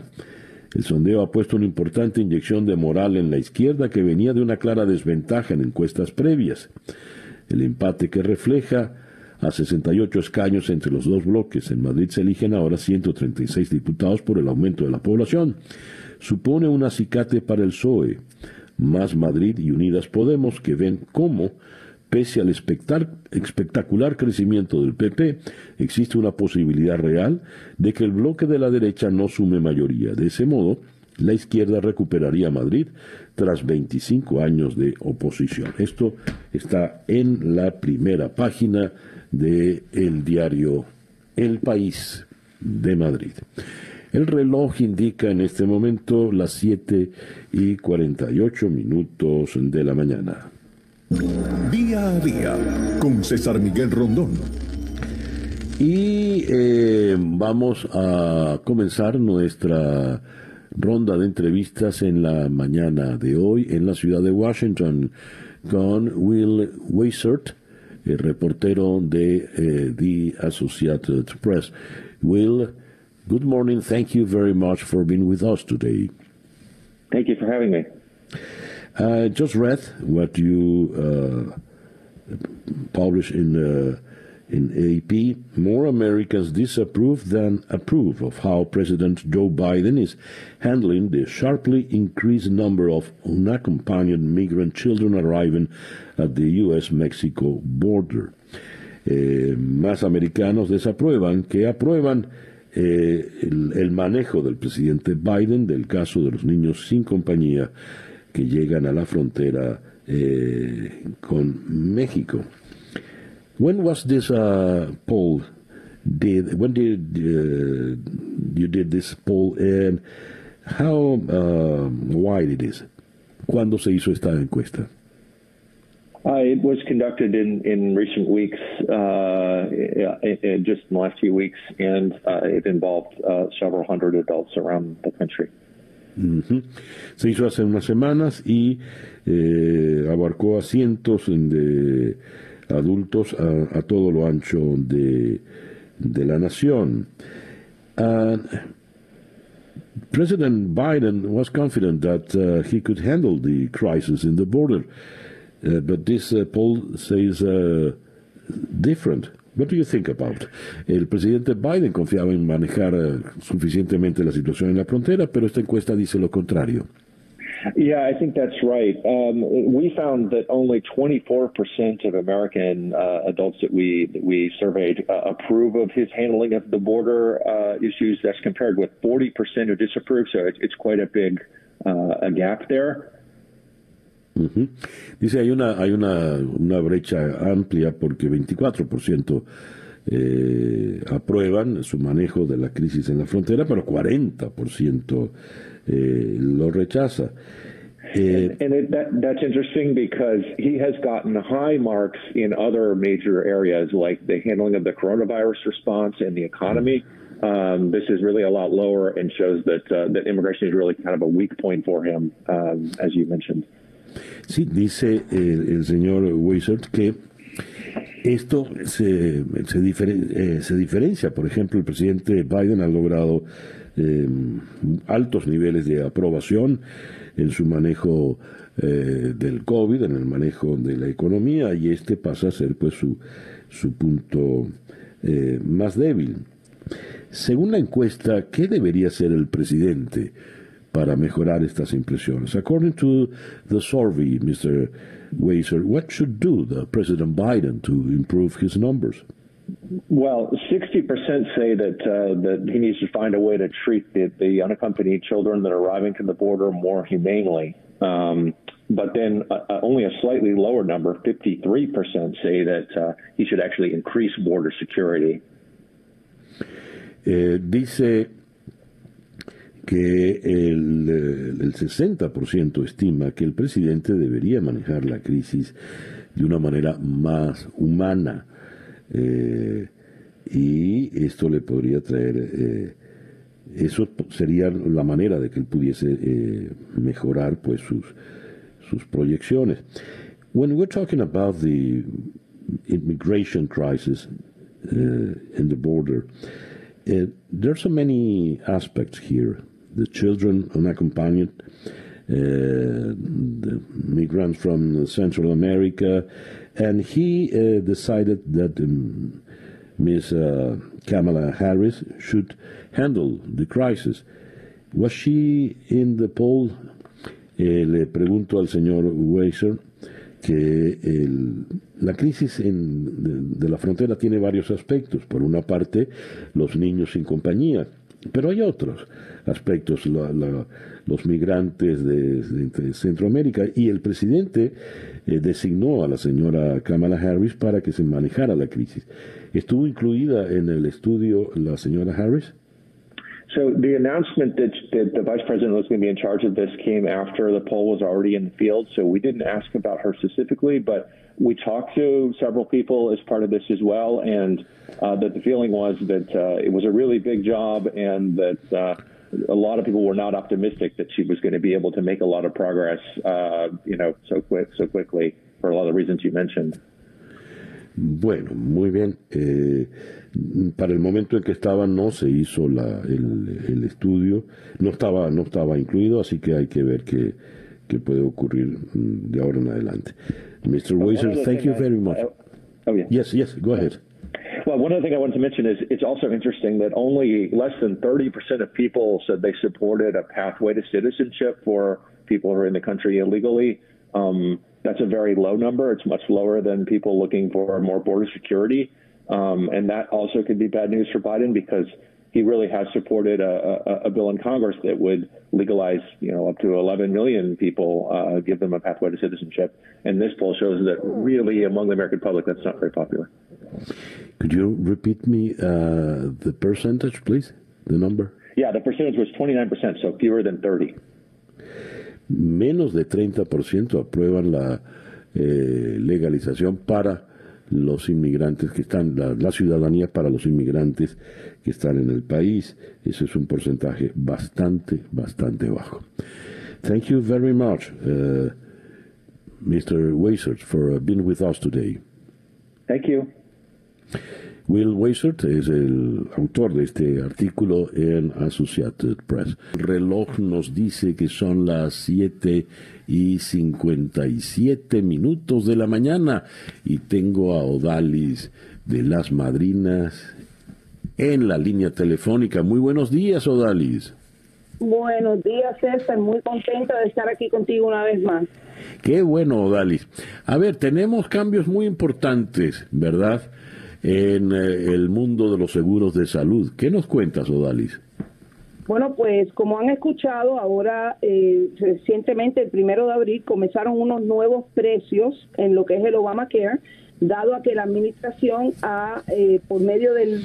El sondeo ha puesto una importante inyección de moral en la izquierda que venía de una clara desventaja en encuestas previas. El empate que refleja a 68 escaños entre los dos bloques. En Madrid se eligen ahora 136 diputados por el aumento de la población. Supone un acicate para el PSOE, más Madrid y Unidas Podemos, que ven cómo, pese al espectacular crecimiento del PP, existe una posibilidad real de que el bloque de la derecha no sume mayoría. De ese modo, la izquierda recuperaría Madrid tras 25 años de oposición. Esto está en la primera página de el diario El País de Madrid. El reloj indica en este momento las 7 y 48 minutos de la mañana. Día a día con César Miguel Rondón. Y eh, vamos a comenzar nuestra ronda de entrevistas en la mañana de hoy en la ciudad de Washington con Will Weisert, el reportero de eh, The Associated Press. Will, good morning. Thank you very much for being with us today. Thank you for having me. I just read what you uh, published in uh, in AP. More Americans disapprove than approve of how President Joe Biden is handling the sharply increased number of unaccompanied migrant children arriving at the U.S.-Mexico border. Eh, más americanos desaprueban que aprueban eh, el, el manejo del presidente Biden del caso de los niños sin compañía que llegan a la frontera eh, con México. When was this uh, poll? Did when did uh, you did this poll and how uh, wide it is? ¿Cuándo se hizo esta encuesta? Uh, it was conducted in, in recent weeks, uh, just in the last few weeks, and uh, it involved uh, several hundred adults around the country. Uh -huh. Se hizo hace unas semanas y eh, abarcó a cientos de adultos a, a, todo lo ancho de, de la nación. Uh, President Biden was confident that uh, he could handle the crisis in the border, but this uh, poll says uh, different. What do you think about? El presidente Biden confiaba en manejar uh, suficientemente la situación en la frontera, pero esta encuesta dice lo contrario. Yeah, I think that's right. Um, we found that only 24% of American uh, adults that we that we surveyed uh, approve of his handling of the border uh, issues. That's compared with 40% who disapprove. So it's, it's quite a big uh, a gap there. Uh -huh. Dice hay una hay una, una brecha amplia porque 24% eh, aprueban su manejo de la crisis en la frontera, pero 40% eh, lo rechaza. Eh, and, and it, that, that's interesting because he has gotten high marks in other major areas like the handling of the coronavirus response and the economy. Um, this is really a lot lower and shows that uh, that immigration is really kind of a weak point for him, um, as you mentioned. Sí, dice el, señor Weisert que esto se, se, eh, se, diferencia. Por ejemplo, el presidente Biden ha logrado eh, altos niveles de aprobación en su manejo eh, del COVID, en el manejo de la economía, y este pasa a ser pues su, su punto más débil. Según la encuesta, ¿qué debería ser el presidente para mejorar estas impresiones? According to the survey, Mr. Weiser, what should do the President Biden to improve his numbers? Well, 60% say that uh, that he needs to find a way to treat the, the unaccompanied children that are arriving to the border more humanely. Um, but then uh, uh only a slightly lower number, 53%, say that uh, he should actually increase border security. Eh, dice que el, el 60% estima que el presidente debería manejar la crisis de una manera más humana. Eh, y esto le podría traer, eh, eso sería la manera de que él pudiese eh, mejorar pues sus, sus proyecciones. When we're talking about the immigration crisis uh, in the border, uh, there are so many aspects here. The children unaccompanied, uh, the migrants from Central America, and he uh, decided that um, Ms. Uh, Kamala Harris should handle the crisis. Was she in the poll? Eh, le pregunto al señor Weiser que el, la crisis en, de, de, la frontera tiene varios aspectos. Por una parte, los niños sin compañía, pero hay otros aspectos, la, la, los migrantes de, de, Centroamérica y el presidente eh, designó a la señora Kamala Harris para que se manejara la crisis. ¿Estuvo incluida en el estudio la señora Harris? So the announcement that, that the vice president was going to be in charge of this came after the poll was already in the field. So we didn't ask about her specifically, but we talked to several people as part of this as well, and uh, that the feeling was that uh, it was a really big job, and that uh, a lot of people were not optimistic that she was going to be able to make a lot of progress, uh, you know, so quick, so quickly for a lot of reasons you mentioned. Bueno, muy bien. Eh, para el momento en que estaba no se hizo la, el, el, estudio, no estaba, no estaba incluido, así que hay que ver qué, qué puede ocurrir mm, de ahora en adelante. Mr. Weiser, thank you very much. I, oh, yeah. Yes, yes, go ahead. Well, one other thing I wanted to mention is it's also interesting that only less than 30% of people said they supported a pathway to citizenship for people who are in the country illegally. Um, that's a very low number. It's much lower than people looking for more border security. Um, and that also could be bad news for Biden because he really has supported a, a, a, bill in Congress that would legalize, you know, up to 11 million people, uh, give them a pathway to citizenship. And this poll shows that really among the American public, that's not very popular. Could you repeat me uh, the percentage, please? The number? Yeah, the percentage was 29%, so fewer than 30. Menos de 30% aprueban la eh, legalización para los inmigrantes que están, la, la, ciudadanía para los inmigrantes que están en el país. Ese es un porcentaje bastante, bastante bajo. Thank you very much, uh, Mr. Weisert, for uh, being with us today. Thank you. Will Weisert es el autor de este artículo en Associated Press. El reloj nos dice que son las 7 y 57 minutos de la mañana y tengo a Odalis de las Madrinas en la línea telefónica. Muy buenos días, Odalis. Buenos días, César. Muy contenta de estar aquí contigo una vez más. Qué bueno, Odalis. A ver, tenemos cambios muy importantes, ¿verdad? En eh, el mundo de los seguros de salud. ¿Qué nos cuentas, Odalis? Bueno, pues como han escuchado, ahora eh, recientemente, el primero de abril, comenzaron unos nuevos precios en lo que es el Obamacare, dado a que la administración ha, eh, por medio del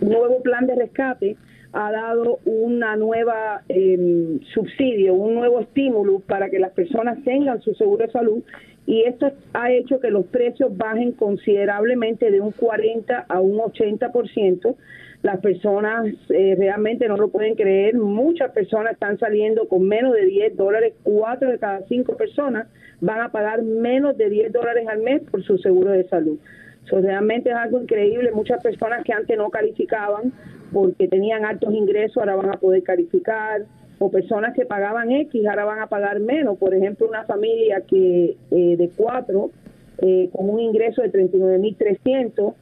nuevo plan de rescate, ha dado una nueva eh, subsidio, un nuevo estímulo para que las personas tengan su seguro de salud y esto ha hecho que los precios bajen considerablemente de un 40 a un 80%. Las personas eh, realmente no lo pueden creer. Muchas personas están saliendo con menos de 10 dólares. Cuatro de cada cinco personas van a pagar menos de 10 dólares al mes por su seguro de salud. Eso realmente es algo increíble. Muchas personas que antes no calificaban porque tenían altos ingresos ahora van a poder calificar o personas que pagaban X ahora van a pagar menos. Por ejemplo, una familia que eh, de cuatro eh, con un ingreso de 39.300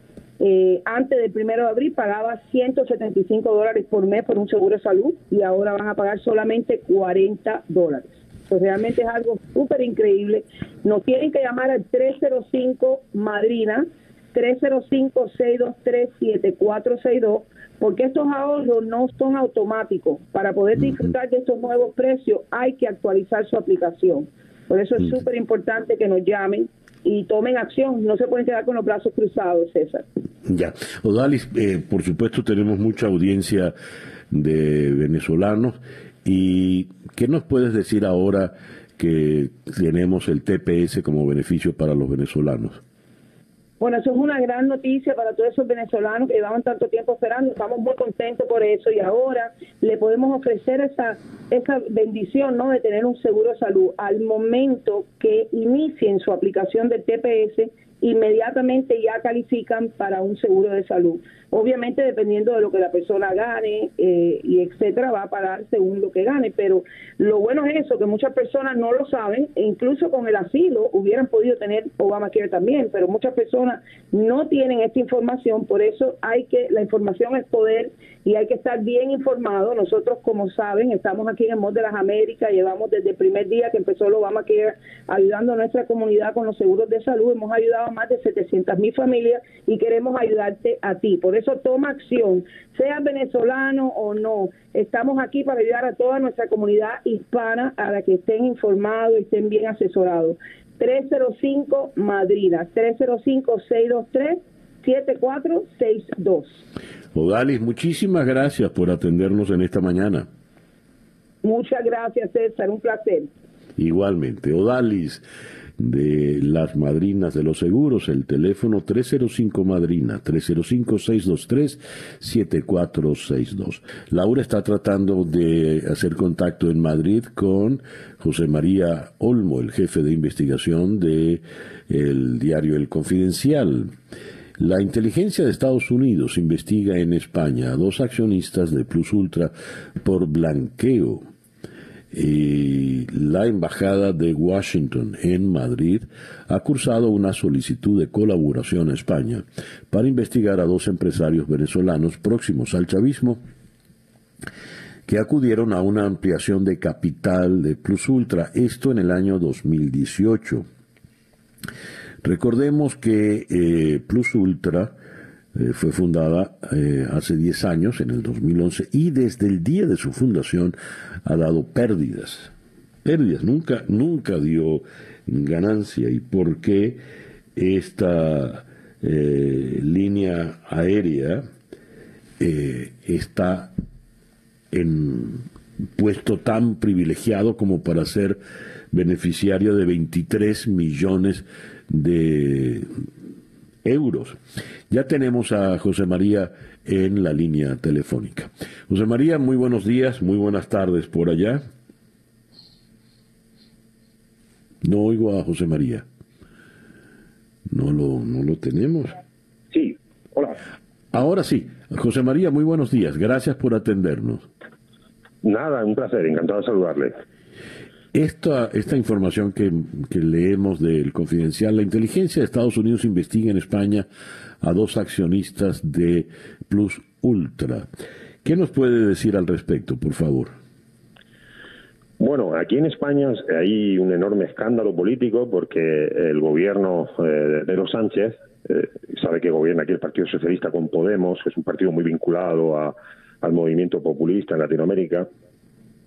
eh, antes del primero de abril pagaba 175 dólares por mes por un seguro de salud y ahora van a pagar solamente 40 dólares. Pues realmente es algo súper increíble. Nos tienen que llamar al 305 Madrina, 305-623-7462 porque estos ahorros no son automáticos. Para poder disfrutar de estos nuevos precios hay que actualizar su aplicación. Por eso es súper importante que nos llamen y tomen acción. No se pueden quedar con los brazos cruzados, César. Ya. Odalis, eh, por supuesto tenemos mucha audiencia de venezolanos. ¿Y qué nos puedes decir ahora que tenemos el TPS como beneficio para los venezolanos? Bueno, eso es una gran noticia para todos esos venezolanos que llevaban tanto tiempo esperando. Estamos muy contentos por eso y ahora le podemos ofrecer esa esa bendición, ¿no? De tener un seguro de salud al momento que inicien su aplicación del TPS inmediatamente ya califican para un seguro de salud. Obviamente dependiendo de lo que la persona gane eh, y etcétera va a pagar según lo que gane, pero lo bueno es eso, que muchas personas no lo saben, e incluso con el asilo hubieran podido tener Obamacare también, pero muchas personas no tienen esta información, por eso hay que, la información es poder y hay que estar bien informado. Nosotros, como saben, estamos aquí en el Mod de las Américas, llevamos desde el primer día que empezó el Obamacare ayudando a nuestra comunidad con los seguros de salud, hemos ayudado a más de 700 mil familias y queremos ayudarte a ti. Por eso toma acción, sea venezolano o no. Estamos aquí para ayudar a toda nuestra comunidad hispana a la que estén informados y estén bien asesorados. 305 Madrina, 305-623. 7462. Odalis, muchísimas gracias por atendernos en esta mañana. Muchas gracias, César, un placer. Igualmente, Odalis de las madrinas de los seguros, el teléfono 305 Madrina, 305-623-7462. Laura está tratando de hacer contacto en Madrid con José María Olmo, el jefe de investigación de el diario El Confidencial. La inteligencia de Estados Unidos investiga en España a dos accionistas de Plus Ultra por blanqueo y la Embajada de Washington en Madrid ha cursado una solicitud de colaboración a España para investigar a dos empresarios venezolanos próximos al chavismo que acudieron a una ampliación de capital de Plus Ultra, esto en el año 2018. Recordemos que eh, Plus Ultra eh, fue fundada eh, hace 10 años, en el 2011, y desde el día de su fundación ha dado pérdidas. Pérdidas, nunca, nunca dio ganancia. ¿Y por qué esta eh, línea aérea está en puesto tan privilegiado como para ser beneficiario de 23 millones de euros. Ya tenemos a José María en la línea telefónica. José María, muy buenos días, muy buenas tardes por allá. No oigo a José María. No lo, no lo tenemos. Sí, hola. Ahora sí. José María, muy buenos días. Gracias por atendernos. Nada, un placer, encantado de saludarle. Esta, esta información que, leemos del Confidencial, la inteligencia de Estados Unidos investiga en España a dos accionistas de Plus Ultra. ¿Qué nos puede decir al respecto, por favor? Bueno, aquí en España hay un enorme escándalo político porque el gobierno eh, de Pedro Sánchez, eh, sabe que gobierna aquí el Partido Socialista con Podemos, que es un partido muy vinculado al movimiento populista en Latinoamérica,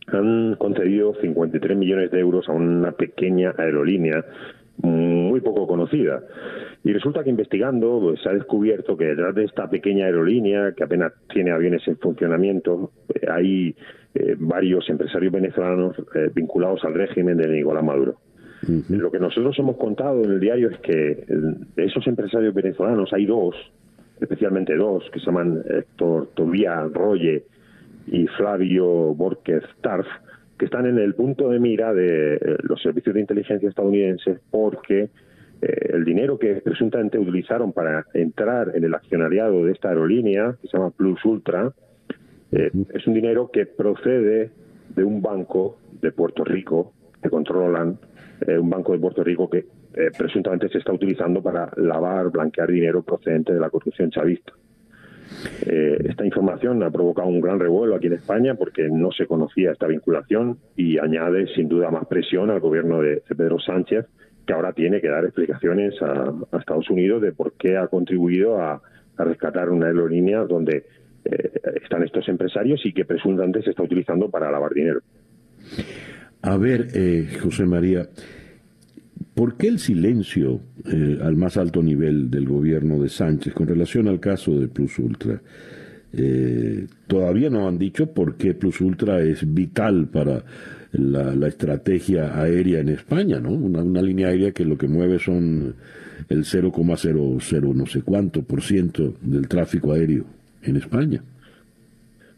han concedido 53 millones de euros a una pequeña aerolínea muy poco conocida. Y resulta que investigando pues, se ha descubierto que detrás de esta pequeña aerolínea, que apenas tiene aviones en funcionamiento, eh, hay eh, varios empresarios venezolanos eh, vinculados al régimen de Nicolás Maduro. Lo que nosotros hemos contado en el diario es que de esos empresarios venezolanos hay dos, especialmente dos, que se llaman Héctor Tobía Roye y Flavio Borges Tarf, que están en el punto de mira de eh, los servicios de inteligencia estadounidenses porque eh, el dinero que presuntamente utilizaron para entrar en el accionariado de esta aerolínea, que se llama Plus Ultra, eh, es un dinero que procede de un banco de Puerto Rico que controlan, un banco de Puerto Rico que presuntamente se está utilizando para lavar, blanquear dinero procedente de la corrupción chavista. Eh, esta información ha provocado un gran revuelo aquí en España porque no se conocía esta vinculación y añade sin duda más presión al gobierno de, Pedro Sánchez, que ahora tiene que dar explicaciones a, Estados Unidos de por qué ha contribuido a, rescatar una aerolínea donde eh, están estos empresarios y que presuntamente se está utilizando para lavar dinero. A ver, eh, José María, ¿Por qué el silencio eh, al más alto nivel del gobierno de Sánchez con relación al caso de Plus Ultra? Eh, todavía no han dicho por qué Plus Ultra es vital para la, estrategia aérea en España, ¿no? Una, línea aérea que lo que mueve son el 0,00 no sé cuánto por ciento del tráfico aéreo en España.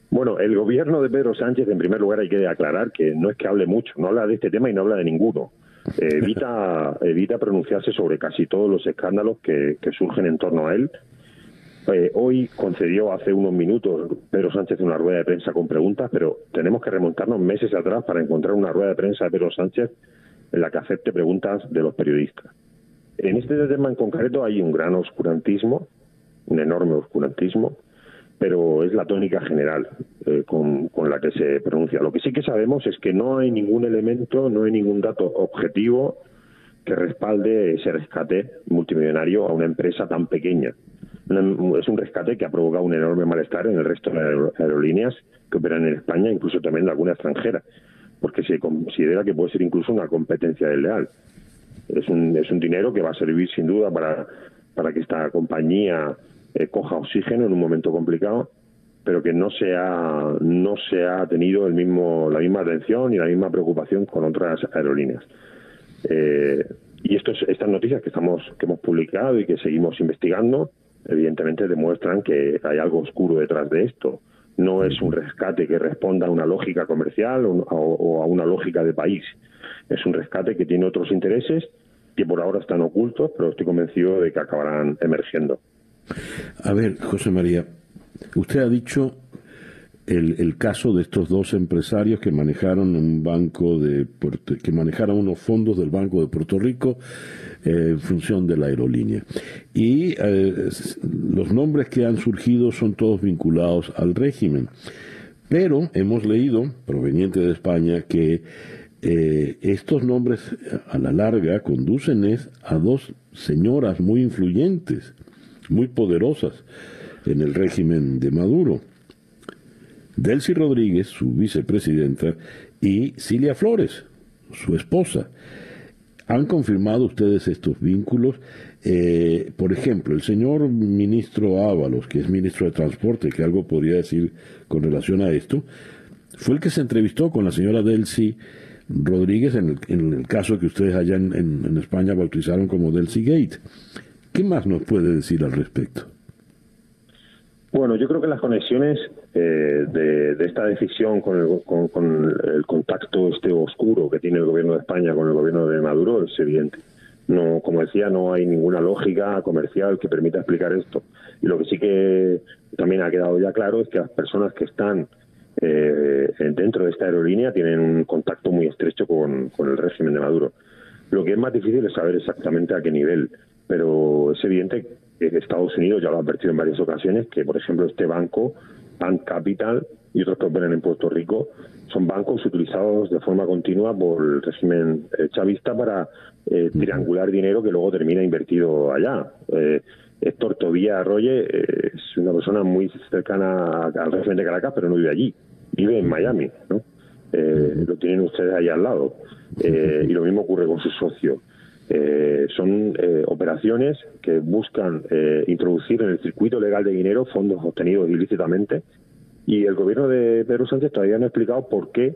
Bueno, el gobierno de Pedro Sánchez, en primer lugar, hay que aclarar que no es que hable mucho, no habla de este tema y no habla de ninguno evita, evita pronunciarse sobre casi todos los escándalos que, surgen en torno a él. Eh, hoy concedió hace unos minutos Pedro Sánchez una rueda de prensa con preguntas, pero tenemos que remontarnos meses atrás para encontrar una rueda de prensa de Pedro Sánchez en la que acepte preguntas de los periodistas. En este tema en concreto hay un gran oscurantismo, un enorme oscurantismo, pero es la tónica general eh, con, la que se pronuncia. Lo que sí que sabemos es que no hay ningún elemento, no hay ningún dato objetivo que respalde ese rescate multimillonario a una empresa tan pequeña. Es un rescate que ha provocado un enorme malestar en el resto de aerolíneas que operan en España, incluso también en alguna extranjera, porque se considera que puede ser incluso una competencia desleal. Es un, es un dinero que va a servir sin duda para, para que esta compañía eh, coja oxígeno en un momento complicado, pero que no se ha, no se ha tenido el mismo, la misma atención y la misma preocupación con otras aerolíneas. Eh, y estos, estas noticias que, estamos, que hemos publicado y que seguimos investigando, evidentemente demuestran que hay algo oscuro detrás de esto. No es un rescate que responda a una lógica comercial o a una lógica de país. Es un rescate que tiene otros intereses que por ahora están ocultos, pero estoy convencido de que acabarán emergiendo. A ver, José María, usted ha dicho el, caso de estos dos empresarios que manejaron un banco de que manejaron unos fondos del Banco de Puerto Rico eh, en función de la aerolínea. Y eh, los nombres que han surgido son todos vinculados al régimen. Pero hemos leído, proveniente de España, que eh, estos nombres a la larga conducen a dos señoras muy influyentes, muy poderosas en el régimen de Maduro. Delcy Rodríguez, su vicepresidenta, y Cilia Flores, su esposa. ¿Han confirmado ustedes estos vínculos? Eh, por ejemplo, el señor ministro Ábalos, que es ministro de Transporte, que algo podría decir con relación a esto, fue el que se entrevistó con la señora Delcy Rodríguez en el, caso que ustedes allá en, España bautizaron como Delcy Gate. ¿Qué más nos puede decir al respecto? Bueno, yo creo que las conexiones eh, de, esta decisión con el, con, el, contacto este oscuro que tiene el gobierno de España con el gobierno de Maduro es evidente. No, como decía, no hay ninguna lógica comercial que permita explicar esto. Y lo que sí que también ha quedado ya claro es que las personas que están eh, dentro de esta aerolínea tienen un contacto muy estrecho con, el régimen de Maduro. Lo que es más difícil es saber exactamente a qué nivel, pero es evidente que Estados Unidos ya lo ha advertido en varias ocasiones que, por ejemplo, este banco, Bank Capital y otros que operan en Puerto Rico, son bancos utilizados de forma continua por el régimen eh, chavista para eh, triangular dinero que luego termina invertido allá. Eh, Héctor Tobía Arroye eh, es una persona muy cercana al régimen de Caracas, pero no vive allí, vive en Miami, ¿no? Eh, lo tienen ustedes ahí al lado. Eh, y lo mismo ocurre con su socio. son operaciones que buscan introducir en el circuito legal de dinero fondos obtenidos ilícitamente y el gobierno de Pedro Sánchez todavía no ha explicado por qué,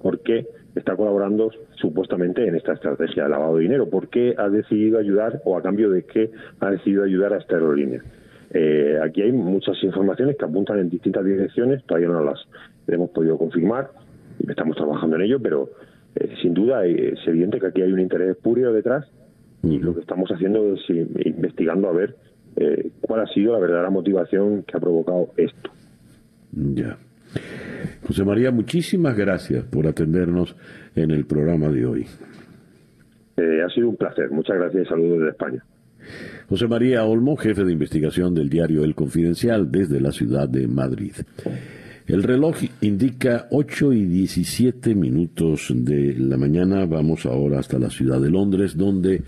por qué está colaborando supuestamente en esta estrategia de lavado de dinero. ¿Por qué ha decidido ayudar o a cambio de qué ha decidido ayudar a esta aerolínea? Eh, aquí hay muchas informaciones que apuntan en distintas direcciones, todavía no las hemos podido confirmar, estamos trabajando en ello, pero eh, sin duda es evidente que aquí hay un interés purio detrás y lo que estamos haciendo es investigando a ver eh, cuál ha sido la verdadera motivación que ha provocado esto. Ya. José María, muchísimas gracias por atendernos en el programa de hoy. Eh, ha sido un placer. Muchas gracias y saludos desde España. José María Olmo, jefe de investigación del diario El Confidencial desde la ciudad de Madrid. El reloj indica 8 y 17 minutos de la mañana. Vamos ahora hasta la ciudad de Londres, donde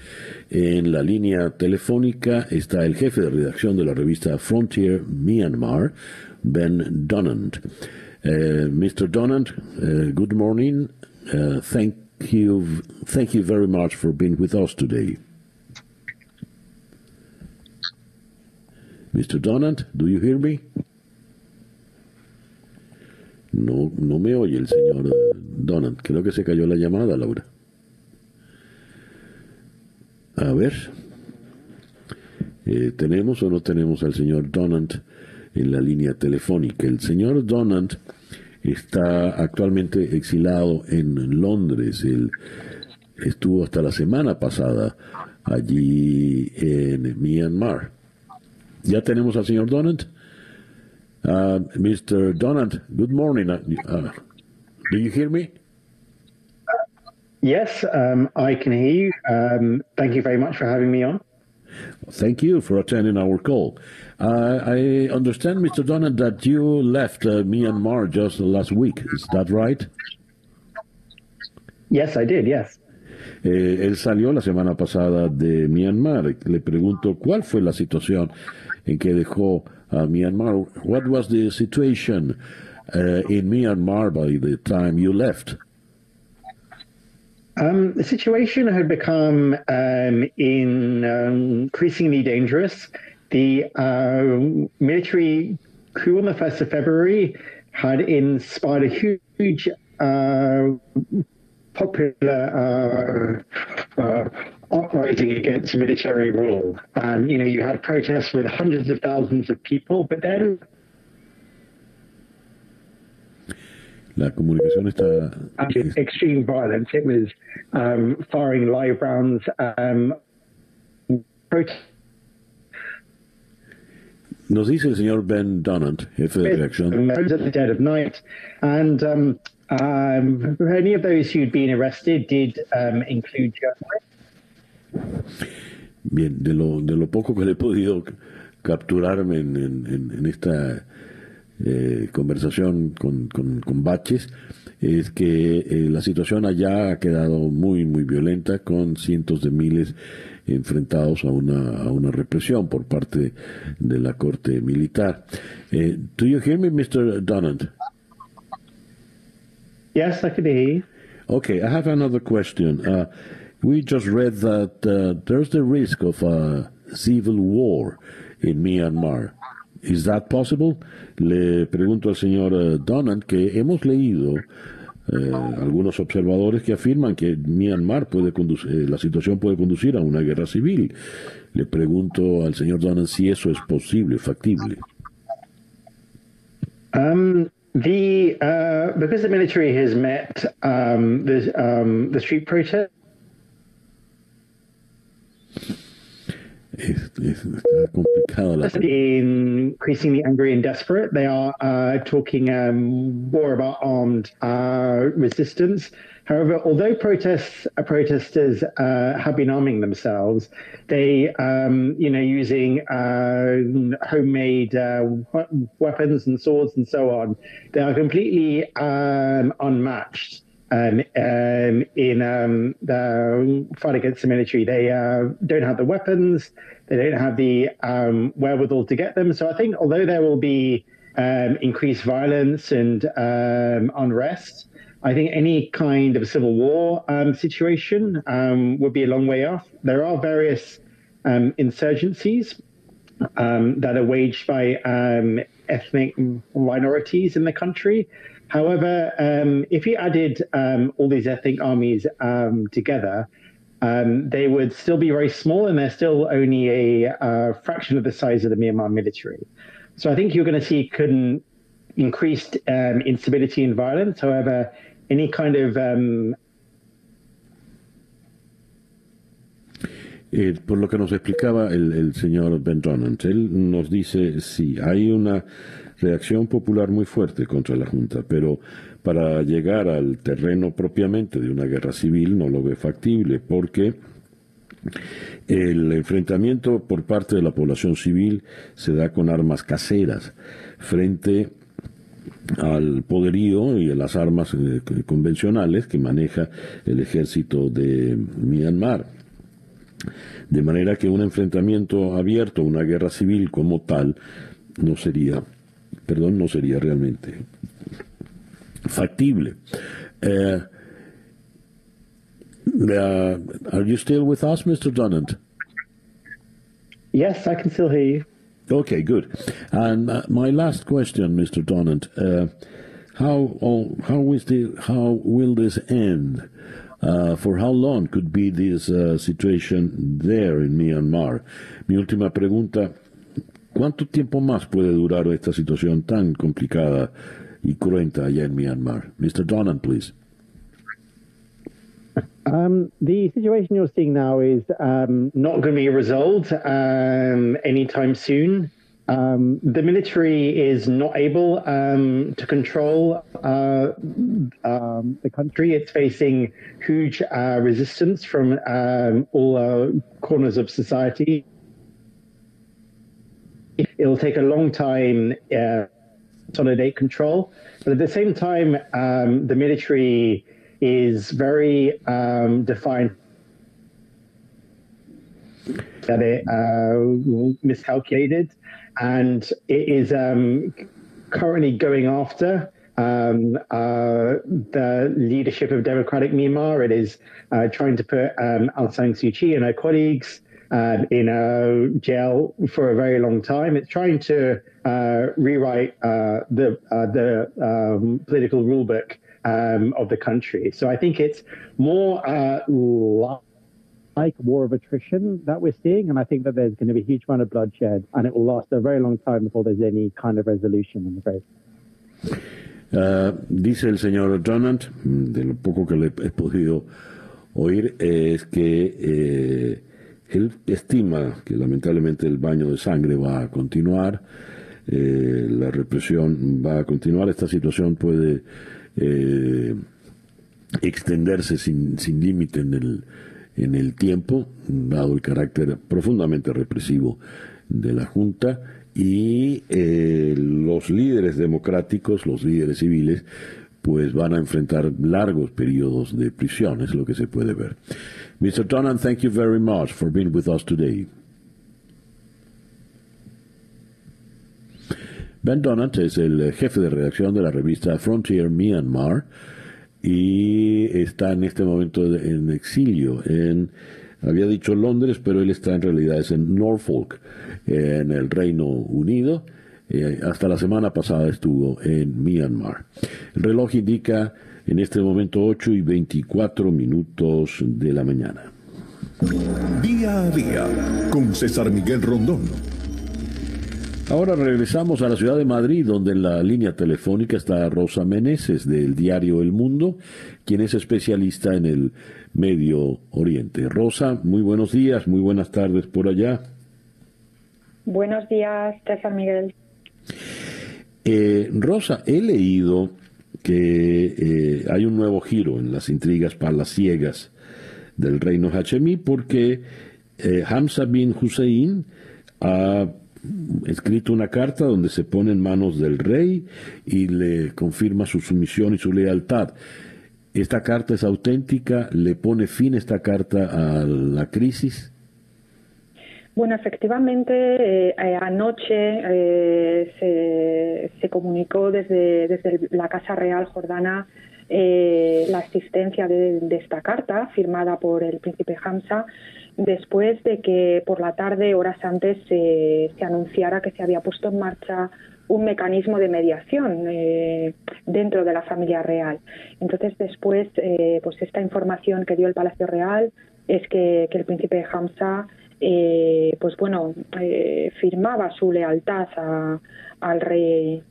en la línea telefónica está el jefe de redacción de la revista Frontier Myanmar, Ben Donant. Uh, Mr. Donant, uh, good morning. Uh, thank you, thank you very much for being with us today. Mr. Donant, do you hear me? No, no me oye el señor Donant. Creo que se cayó la llamada, Laura. A ver. Eh, ¿Tenemos o no tenemos al señor Donant en la línea telefónica? El señor Donant está actualmente exilado en Londres. Él estuvo hasta la semana pasada allí en Myanmar. Ya tenemos al señor Donant. Uh, Mr. Donant, good morning. Uh, do you hear me? Yes, um, I can hear you. Um, thank you very much for having me on. Thank you for attending our call. Uh, I understand, Mr. Donald, that you left uh, Myanmar just last week. Is that right? Yes, I did, yes. Eh, él salió la semana pasada de Myanmar. Le pregunto cuál fue la situación en que dejó Myanmar. What was the situation uh, in Myanmar by the time you left? Um, the situation had become um, in, um, increasingly dangerous the uh, military coup on the 1st of February had inspired a huge uh, popular uh, uprising against military rule. And, you know, you had protests with hundreds of thousands of people, but then La comunicación está. Extreme violence. It was um, firing live rounds. Um, Nos dice el señor Ben Donant, jefe de reacción. At the dead of night, and um, um, any of those who'd been arrested did um, include Bien, de lo, de lo poco que le he podido capturarme en, en, en esta eh, conversación con, con, con, Baches, es que eh, la situación allá ha quedado muy, muy violenta, con cientos de miles enfrentados a una, a una represión por parte de la corte militar. Eh, do you hear me, Mr. Donald? Yes, I can hear you. Okay, I have another question. Uh, we just read that uh, there's the risk of a civil war in Myanmar. Is that possible? Le pregunto al señor uh, Donald que hemos leído eh, algunos observadores que afirman que Myanmar puede conducir, eh, la situación puede conducir a una guerra civil. Le pregunto al señor Donald si eso es posible, factible. Um, the uh, because the military has met um, the um, the street protest Es, es, complicado la increasingly angry and desperate. They are uh, talking um, more about armed uh, resistance. However, although protests uh, protesters uh, have been arming themselves, they, um, you know, using uh, homemade uh, weapons and swords and so on, they are completely um, unmatched um, um, in um, the fight against the military. They uh, don't have the weapons, they don't have the um, wherewithal to get them. So I think although there will be um, increased violence and um, unrest, I think any kind of civil war situation would be a long way off. There are various insurgencies that are waged by ethnic minorities in the country. However, um, if you added um, all these ethnic armies um, together, um, they would still be very small and they're still only a, a, fraction of the size of the Myanmar military. So I think you're going to see couldn't increased um, instability and violence. However, any kind of Eh, por lo que nos explicaba el, el señor Ben Donant, él nos dice, sí, hay una reacción popular muy fuerte contra la Junta, pero para llegar al terreno propiamente de una guerra civil no lo ve factible, porque el enfrentamiento por parte de la población civil se da con armas caseras frente al poderío y a las armas eh, convencionales que maneja el ejército de Myanmar. De manera que un enfrentamiento abierto, una guerra civil como tal, no sería perdón, no sería realmente factible. Uh, uh, are you still with us, Mr. Donant? Yes, I can still hear you. Okay, good. And uh, my last question, Mr. Donant, uh, how oh, how is the how will this end? Uh, for how long could be this uh, situation there in Myanmar? Mi última pregunta ¿Cuánto tiempo más puede durar esta situación tan complicada y cruenta allá en Myanmar? Mr. Donnan, please. Um, the situation you're seeing now is um, not going to be resolved um, anytime soon. Um, the military is not able um, to control uh, um, the country. It's facing huge uh, resistance from all uh, corners of society. It'll take a long time uh, consolidate control, but at the same time, um, the military is very um, defined that it uh, miscalculated, and it is um, currently going after um, uh, the leadership of Democratic Myanmar. It is uh, trying to put um, Aung San Suu Kyi and her colleagues uh, in a jail for a very long time. It's trying to uh, rewrite uh, the uh, the um, political rulebook um, of the country. So I think it's more uh, like war of attrition that we're seeing, and I think that there's going to be a huge amount of bloodshed, and it will last a very long time before there's any kind of resolution. I'm afraid. Dice el señor Donald, de lo poco que le he podido oír, es que eh, él estima que lamentablemente el baño de sangre va a continuar, eh, la represión va a continuar, esta situación puede eh, extenderse sin, sin límite en el, en el tiempo, dado el carácter profundamente represivo de la Junta y eh, los líderes democráticos, los líderes civiles, pues van a enfrentar largos periodos de prisión, es lo que se puede ver. Mr. Donnan, thank you very much for being with us today. Ben Donat es el jefe de redacción de la revista Frontier Myanmar y está en este momento en exilio en había dicho Londres, pero él está en realidad es en Norfolk, en el Reino Unido. Eh, hasta la semana pasada estuvo en Myanmar. El reloj indica en este momento 8 y 24 minutos de la mañana. Día a día con César Miguel Rondón. Ahora regresamos a la ciudad de Madrid, donde en la línea telefónica está Rosa Meneses del diario El Mundo, quien es especialista en el Medio Oriente. Rosa, muy buenos días, muy buenas tardes por allá. Buenos días, César Miguel. Eh, Rosa, he leído que eh, hay un nuevo giro en las intrigas palaciegas del reino Hachemí porque eh, Hamza bin Hussein ha escrito una carta donde se pone en manos del rey y le confirma su sumisión y su lealtad. ¿Esta carta es auténtica? ¿Le pone fin esta carta a la crisis? Bueno, efectivamente, eh, eh, anoche eh, se, comunicó desde, desde la Casa Real Jordana la existencia de, esta carta firmada por el príncipe Hamza después de que por la tarde, horas antes, se, anunciara que se había puesto en marcha un mecanismo de mediación eh, dentro de la familia real. Entonces, después, eh, pues esta información que dio el Palacio Real es que, el príncipe Hamza, eh, pues bueno, firmaba su lealtad al rey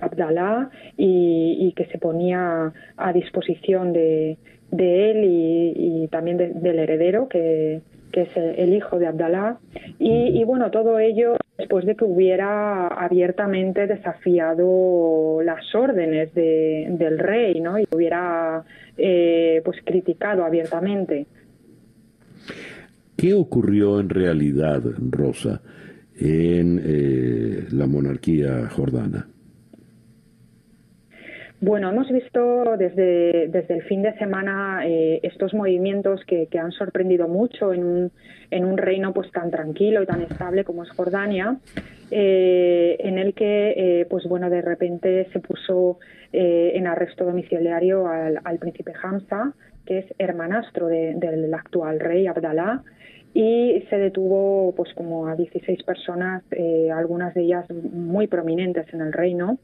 Abdalá y, que se ponía a disposición de, él y, también del heredero que, que es el hijo de Abdalá, y, bueno, todo ello después de que hubiera abiertamente desafiado las órdenes del rey, ¿no? Y hubiera eh, pues criticado abiertamente. ¿Qué ocurrió en realidad, Rosa, en eh, la monarquía jordana? Bueno, hemos visto desde, desde el fin de semana eh, estos movimientos que, han sorprendido mucho en un, en un reino pues tan tranquilo y tan estable como es Jordania, eh, en el que pues bueno de repente se puso en arresto domiciliario al, al, príncipe Hamza, que es hermanastro del actual rey Abdalá, y se detuvo pues como a 16 personas, algunas de ellas muy prominentes en el reino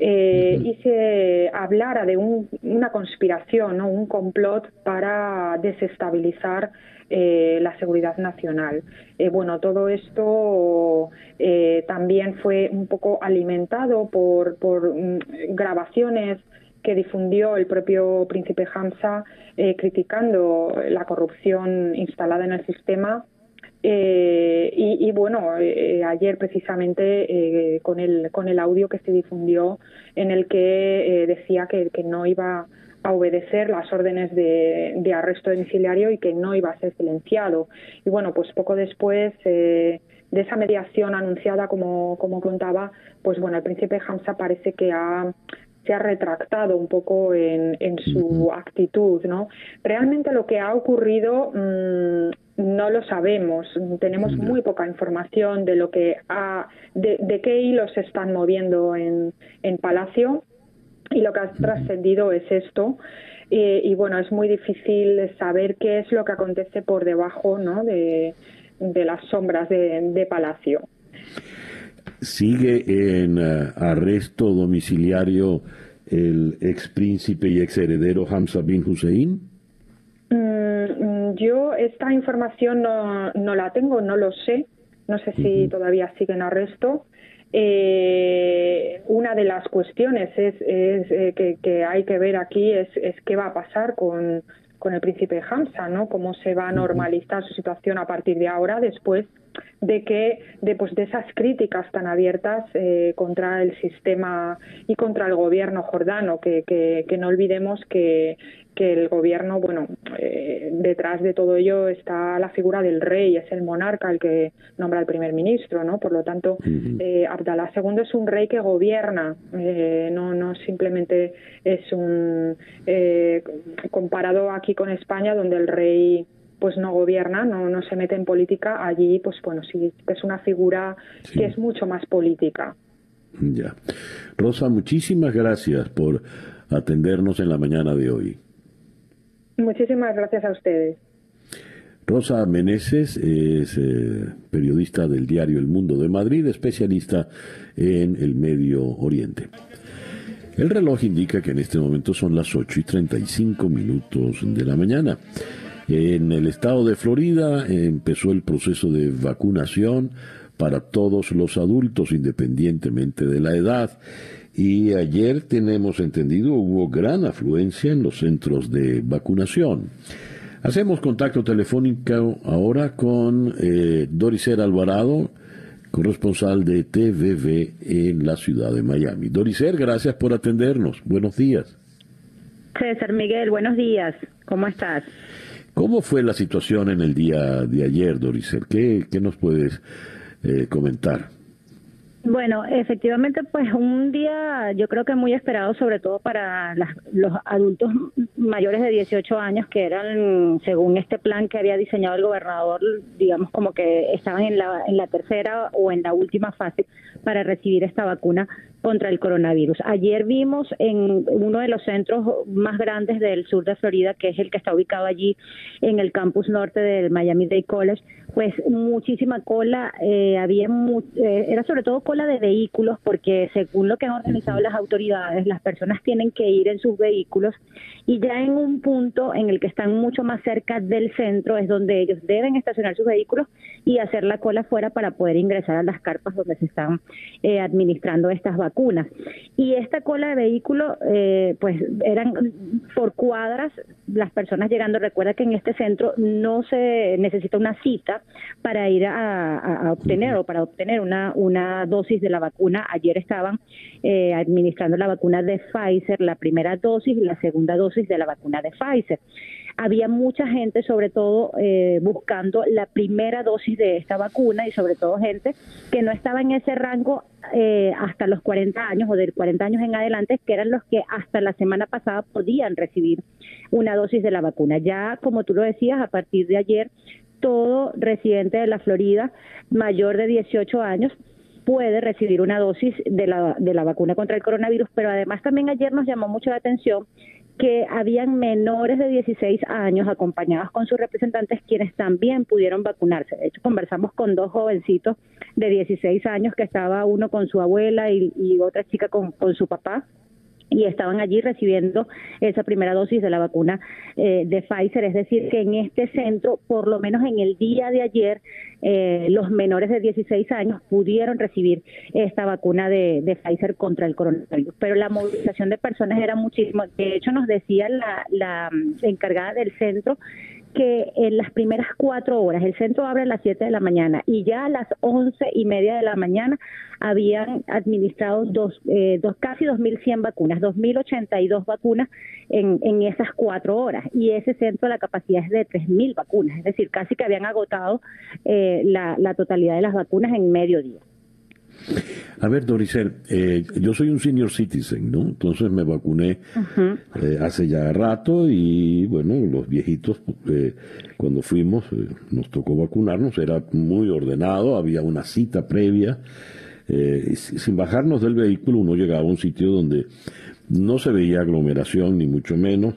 eh, y se hablara de una conspiración, ¿no? un complot para desestabilizar eh, la seguridad nacional. Eh, bueno, todo esto eh, también fue un poco alimentado por, por mm, grabaciones que difundió el propio príncipe Hamza criticando la corrupción instalada en el sistema eh, y, bueno, eh, ayer precisamente eh, con, el, con el audio que se difundió en el que decía que, no iba a obedecer las órdenes de, de, arresto domiciliario y que no iba a ser silenciado. Y bueno, pues poco después de esa mediación anunciada, como, como contaba, pues bueno, el príncipe Hamza parece que ha se ha retractado un poco en, en su actitud, ¿no? Realmente lo que ha ocurrido mm, no lo sabemos. Tenemos muy poca información de lo que ha, de, qué hilos se están moviendo en, en Palacio y lo que ha trascendido es esto. y bueno, es muy difícil saber qué es lo que acontece por debajo ¿no? de, de las sombras de, Palacio. ¿Sigue en eh, arresto domiciliario el ex príncipe y ex heredero Hamza bin Hussein? Mm, yo esta información no, no, la tengo, no lo sé. No sé si todavía sigue en arresto. Eh, una de las cuestiones es, eh, que, hay que ver aquí es, qué va a pasar con, con el príncipe Hamza, ¿no? Cómo se va a normalizar su situación a partir de ahora, después de que de, pues, de esas críticas tan abiertas eh, contra el sistema y contra el gobierno jordano, que, que, no olvidemos que, que el gobierno, bueno, eh, detrás de todo ello está la figura del rey, es el monarca el que nombra al primer ministro, ¿no? Por lo tanto, eh, Abdalá II es un rey que gobierna, no, no simplemente es un comparado aquí con España, donde el rey pues no gobierna, no, no se mete en política, allí pues bueno, sí es una figura que es mucho más política. Ya. Rosa, muchísimas gracias por atendernos en la mañana de hoy. Muchísimas gracias a ustedes. Rosa Meneses es eh, periodista del diario El Mundo de Madrid, especialista en el Medio Oriente. El reloj indica que en este momento son las 8 y 35 minutos de la mañana. En el estado de Florida empezó el proceso de vacunación para todos los adultos independientemente de la edad. Y ayer tenemos entendido hubo gran afluencia en los centros de vacunación. Hacemos contacto telefónico ahora con eh, Doricer Alvarado, corresponsal de TVV en la ciudad de Miami. Doricer, gracias por atendernos. Buenos días. César Miguel, buenos días. ¿Cómo estás? ¿Cómo fue la situación en el día de ayer, Dorisel? ¿Qué, qué nos puedes eh, comentar? Bueno, efectivamente, pues un día yo creo que muy esperado, sobre todo para los adultos mayores de 18 años, que eran, según este plan que había diseñado el gobernador, digamos como que estaban en la, en la tercera o en la última fase para recibir esta vacuna contra el coronavirus. Ayer vimos en uno de los centros más grandes del sur de Florida, que es el que está ubicado allí en el campus norte del Miami Dade College, pues muchísima cola, eh, había eh, era sobre todo cola de vehículos, porque según lo que han organizado las autoridades, las personas tienen que ir en sus vehículos y ya en un punto en el que están mucho más cerca del centro es donde ellos deben estacionar sus vehículos y hacer la cola fuera para poder ingresar a las carpas donde se están eh, administrando estas vacunas. Y esta cola de vehículos, eh, pues eran por cuadras las personas llegando. Recuerda que en este centro no se necesita una cita para ir a, obtener o para obtener una, una dosis de la vacuna. Ayer estaban eh, administrando la vacuna de Pfizer, la primera dosis y la segunda dosis de la vacuna de Pfizer. Había mucha gente, sobre todo, eh, buscando la primera dosis de esta vacuna y sobre todo gente que no estaba en ese rango eh, hasta los 40 años o de 40 años en adelante, que eran los que hasta la semana pasada podían recibir una dosis de la vacuna. Ya, como tú lo decías, a partir de ayer, todo residente de la Florida mayor de 18 años puede recibir una dosis de la, de la vacuna contra el coronavirus, pero además también ayer nos llamó mucho la atención que habían menores de 16 años acompañados con sus representantes quienes también pudieron vacunarse. De hecho, conversamos con dos jovencitos de 16 años que estaba uno con su abuela y, otra chica con, con su papá y estaban allí recibiendo esa primera dosis de la vacuna eh, de Pfizer. Es decir, que en este centro, por lo menos en el día de ayer, eh, los menores de 16 años pudieron recibir esta vacuna de, de, Pfizer contra el coronavirus. Pero la movilización de personas era muchísimo. De hecho, nos decía la, la encargada del centro que en las primeras cuatro horas, el centro abre a las siete de la mañana y ya a las once y media de la mañana habían administrado dos, eh, dos casi 2.100 vacunas, 2.082 vacunas en, esas cuatro horas. Y ese centro, la capacidad es de 3.000 vacunas, es decir, casi que habían agotado eh, la, la totalidad de las vacunas en medio día. A ver, Doricel, eh, yo soy un senior citizen, ¿no? Entonces me vacuné eh, hace ya rato y, bueno, los viejitos, eh, cuando fuimos, nos tocó vacunarnos, era muy ordenado, había una cita previa. sin bajarnos del vehículo, uno llegaba a un sitio donde no se veía aglomeración, ni mucho menos.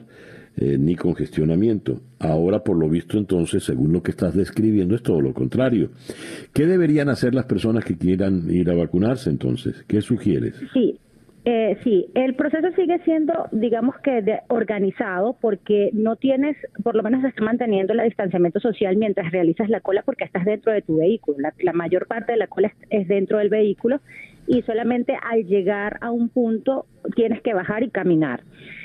Eh, ni congestionamiento. Ahora, por lo visto, entonces, según lo que estás describiendo, es todo lo contrario. ¿Qué deberían hacer las personas que quieran ir a vacunarse entonces? ¿Qué sugieres? Sí, eh, sí, el proceso sigue siendo, digamos que, de, organizado porque no tienes, por lo menos se está manteniendo el distanciamiento social mientras realizas la cola porque estás dentro de tu vehículo. La, mayor parte de la cola es, dentro del vehículo y solamente al llegar a un punto tienes que bajar y caminar.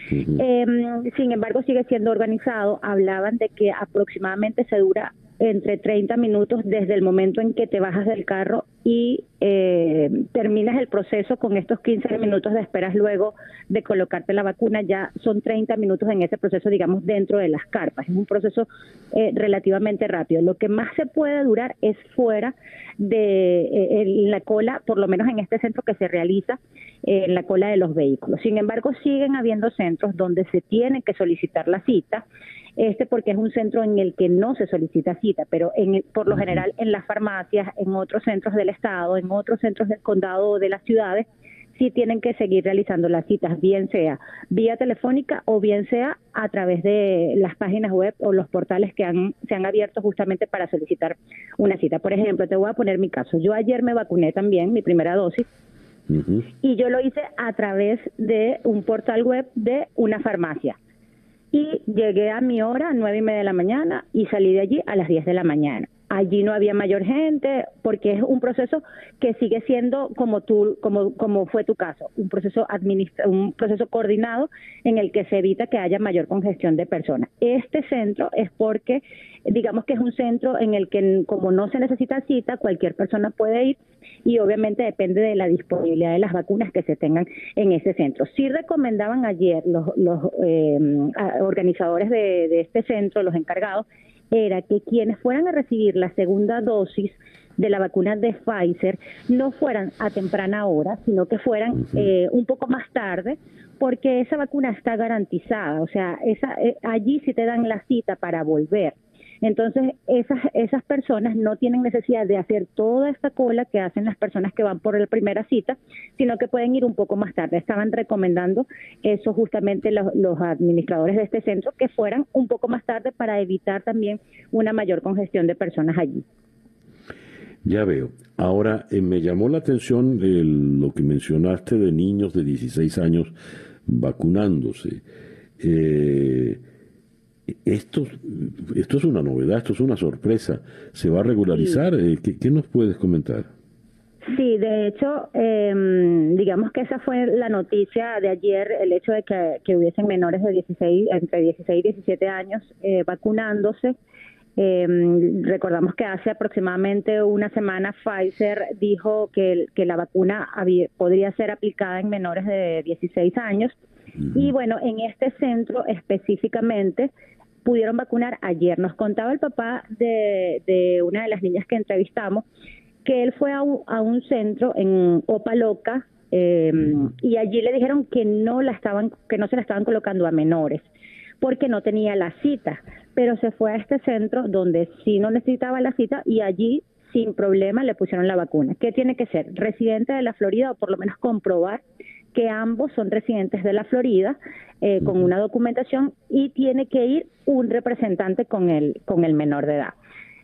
Em, sin embargo, sigue siendo organizado. Hablaban de que aproximadamente se dura entre 30 minutos desde el momento en que te bajas del carro y eh, terminas el proceso con estos 15 minutos de esperas luego de colocarte la vacuna, ya son 30 minutos en ese proceso, digamos, dentro de las carpas. Es un proceso eh, relativamente rápido. Lo que más se puede durar es fuera de eh, la cola, por lo menos en este centro que se realiza en la cola de los vehículos. Sin embargo, siguen habiendo centros donde se tiene que solicitar la cita este porque es un centro en el que no se solicita cita, pero en, por lo general en las farmacias, en otros centros del estado, en otros centros del condado o de las ciudades, sí tienen que seguir realizando las citas, bien sea vía telefónica o bien sea a través de las páginas web o los portales que han, se han abierto justamente para solicitar una cita. Por ejemplo, te voy a poner mi caso. Yo ayer me vacuné también, mi primera dosis, y yo lo hice a través de un portal web de una farmacia y llegué a mi hora, nueve y media de la mañana, y salí de allí a las diez de la mañana. Allí no había mayor gente, porque es un proceso que sigue siendo como tú, como, como fue tu caso, un proceso un proceso coordinado en el que se evita que haya mayor congestión de personas. Este centro es porque, digamos que es un centro en el que como no se necesita cita, cualquier persona puede ir y obviamente depende de la disponibilidad de las vacunas que se tengan en ese centro. Sí recomendaban ayer los, los eh, organizadores de, de este centro, los encargados, era que quienes fueran a recibir la segunda dosis de la vacuna de Pfizer no fueran a temprana hora, sino que fueran eh, un poco más tarde, porque esa vacuna está garantizada, o sea, esa, eh, allí sí te dan la cita para volver. Entonces, esas, esas personas no tienen necesidad de hacer toda esta cola que hacen las personas que van por la primera cita, sino que pueden ir un poco más tarde. Estaban recomendando eso justamente los, administradores de este centro, que fueran un poco más tarde para evitar también una mayor congestión de personas allí. Ya veo. Ahora, eh, me llamó la atención lo que mencionaste de niños de 16 años vacunándose. Eh, esto, esto es una novedad, esto es una sorpresa. ¿Se va a regularizar? Eh, ¿Qué, nos puedes comentar? Sí, de hecho, em, digamos que esa fue la noticia de ayer, el hecho de que, hubiesen menores de 16, entre 16 y 17 años eh, vacunándose. Eh, recordamos que hace aproximadamente una semana Pfizer dijo que, que la vacuna podría ser aplicada en menores de 16 años. Y bueno, en este centro específicamente pudieron vacunar ayer. Nos contaba el papá de, una de las niñas que entrevistamos que él fue a un, centro en Opaloca eh, y allí le dijeron que no la estaban, que no se la estaban colocando a menores porque no tenía la cita, pero se fue a este centro donde sí no necesitaba la cita y allí sin problema le pusieron la vacuna. ¿Qué tiene que ser? Residente de la Florida o por lo menos comprobar que ambos son residentes de la Florida eh, con una documentación y tiene que ir un representante con el, con el menor de edad.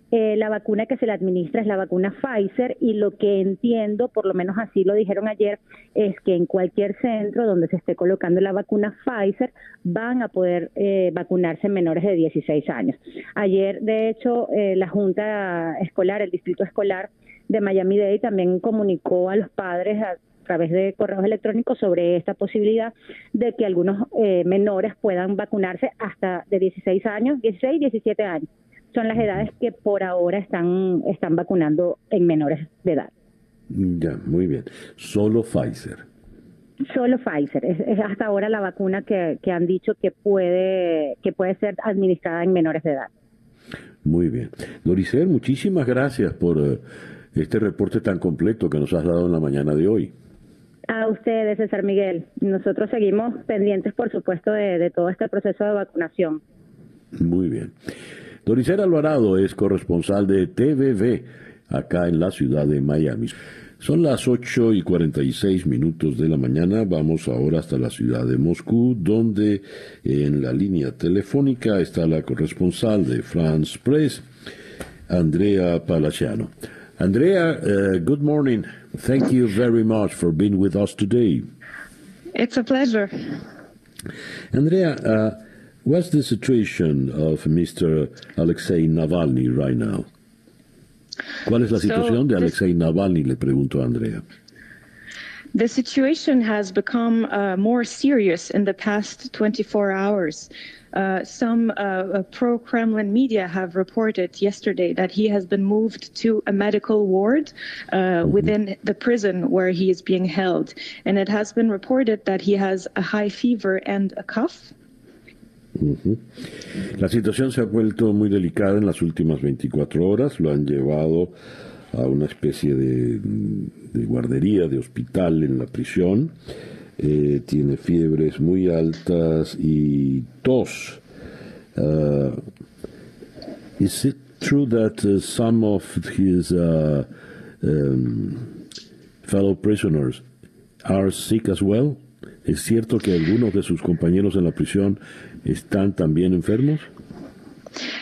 Eh, la vacuna que se le administra es la vacuna Pfizer y lo que entiendo, por lo menos así lo dijeron ayer, es que en cualquier centro donde se esté colocando la vacuna Pfizer van a poder eh, vacunarse menores de 16 años. Ayer, de hecho, la Junta Escolar, el Distrito Escolar de Miami-Dade también comunicó a los padres, a través de correos electrónicos sobre esta posibilidad de que algunos eh, menores puedan vacunarse hasta de 16 años, 16 y 17 años. Son las edades que por ahora están, están vacunando en menores de edad. Ya, muy bien. Solo Pfizer. Solo Pfizer. Es, hasta ahora la vacuna que, que, han dicho que puede, que puede ser administrada en menores de edad. Muy bien. Doricer, muchísimas gracias por eh, este reporte tan completo que nos has dado en la mañana de hoy. A ustedes, César Miguel. Nosotros seguimos pendientes, por supuesto, de, todo este proceso de vacunación. Muy bien. Doricera Alvarado es corresponsal de TVV acá en la ciudad de Miami. Son las 8 y 46 minutos de la mañana. Vamos ahora hasta la ciudad de Moscú, donde en la línea telefónica está la corresponsal de France Press, Andrea Palaciano. Andrea, uh, good morning. Thank you very much for being with us today. It's a pleasure. Andrea, uh, what's the situation of Mr. Alexei Navalny right now? ¿Cuál es la situación de Alexei Navalny? Le pregunto a Andrea. The situation has become uh, more serious in the past 24 hours. Uh, some uh, uh pro Kremlin media have reported yesterday that he has been moved to a medical ward uh, mm-hmm. within the prison where he is being held. And it has been reported that he has a high fever and a cough. La situación se ha vuelto muy delicada en las últimas 24 horas. Lo han llevado a una especie de, guardería, de hospital en la prisión. Eh, tiene fiebres muy altas y tos. Uh, is true that uh, some of his uh, um, fellow prisoners are sick as well? ¿Es cierto que algunos de sus compañeros en la prisión están también enfermos?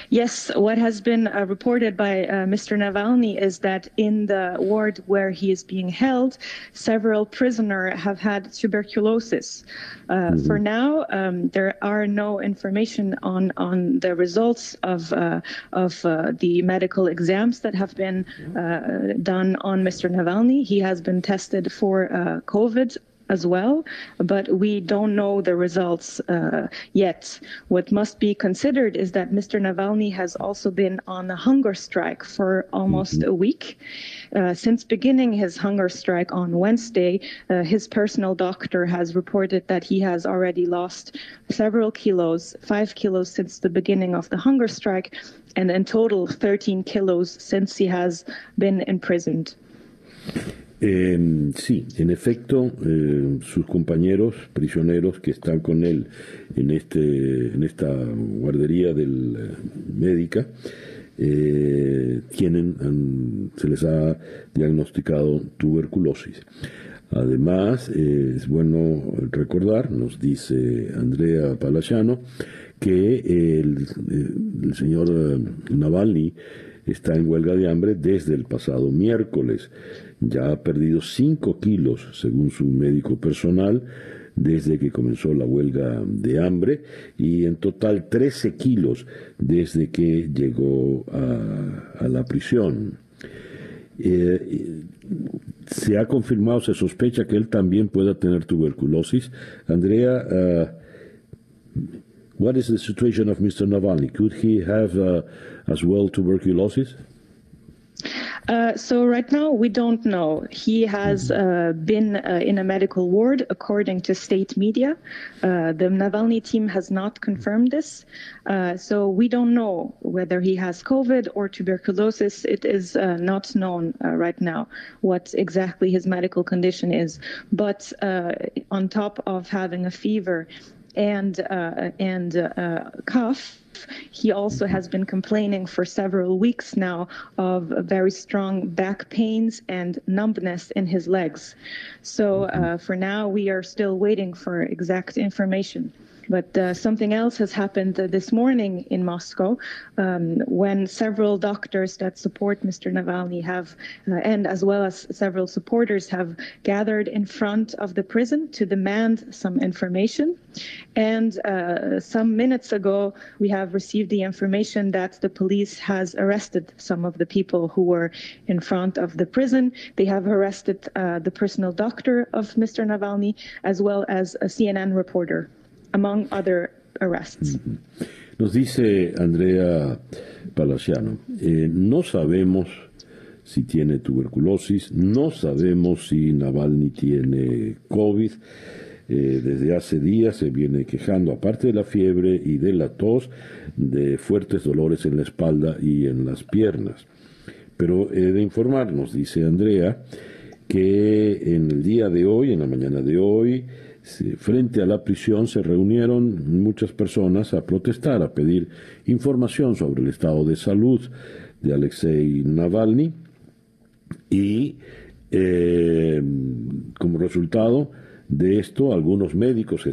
Yes, what has been uh, reported by uh, Mr. Navalny is that in the ward where he is being held, several prisoners have had tuberculosis. Uh, mm-hmm. For now, um, there are no information on on the results of uh, of uh, the medical exams that have been uh, done on Mr. Navalny. He has been tested for COVID as well, but we don't know the results uh, yet. What must be considered is that Mr. Navalny has also been on a hunger strike for almost mm-hmm. a week. Uh, since beginning his hunger strike on Wednesday, uh, his personal doctor has reported that he has already lost several kilos, five kilos since the beginning of the hunger strike, and in total 13 kilos since he has been imprisoned. Eh, sí, en efecto, eh, sus compañeros prisioneros que están con él en, este, en esta guardería del, eh, médica eh, tienen, se les ha diagnosticado tuberculosis. Además, es bueno recordar, nos dice Andrea Palaciano, que el, el señor Navalny está en huelga de hambre desde el pasado miércoles. Ya ha perdido 5 kilos, según su médico personal, desde que comenzó la huelga de hambre y en total 13 kilos desde que llegó a, la prisión. Eh, se ha confirmado, se sospecha que él también pueda tener tuberculosis. Andrea, uh, what is the situation of Mr. Navalny? Could he have uh, as well tuberculosis? Uh, so right now we don't know. He has mm-hmm. uh, been uh, in a medical ward, according to state media. Uh, the Navalny team has not confirmed this, uh, so we don't know whether he has COVID or tuberculosis. It is uh, not known right now what exactly his medical condition is. But on top of having a fever and uh, and uh, cough he also has been complaining for several weeks now of very strong back pains and numbness in his legs. So mm-hmm. uh, for now, we are still waiting for exact information. But uh, something else has happened uh, this morning in Moscow um, when several doctors that support Mr. Navalny have, uh, and as well as several supporters, have gathered in front of the prison to demand some information. And uh, some minutes ago, we have received the information that the police has arrested some of the people who were in front of the prison. They have arrested uh, the personal doctor of Mr. Navalny as well as a CNN reporter. Among other arrests. Nos dice Andrea Palaciano, eh, no sabemos si tiene tuberculosis, no sabemos si Navalny tiene COVID. Eh, desde hace días se viene quejando, aparte de la fiebre y de la tos, de fuertes dolores en la espalda y en las piernas. Pero he de informarnos, dice Andrea, que en el día de hoy, en la mañana de hoy, frente a la prisión se reunieron muchas personas a protestar, a pedir información sobre el estado de salud de Alexei Navalny y Eh, como resultado de esto, algunos médicos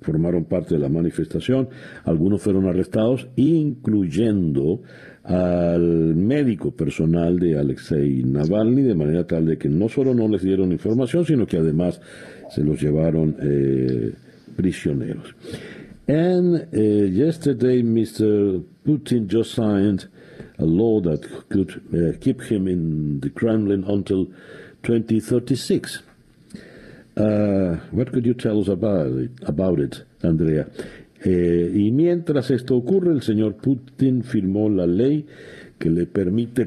formaron parte de la manifestación, algunos fueron arrestados, incluyendo al médico personal de Alexei Navalny, de manera tal de que no solo no les dieron información, sino que además se los llevaron eh, prisioneros. And uh, yesterday, Mr. Putin just signed a law that could uh, keep him in the Kremlin until 2036. Uh, what could you tell us about it, about it Andrea? Eh, y mientras esto ocurre, el señor Putin firmó la ley que le permite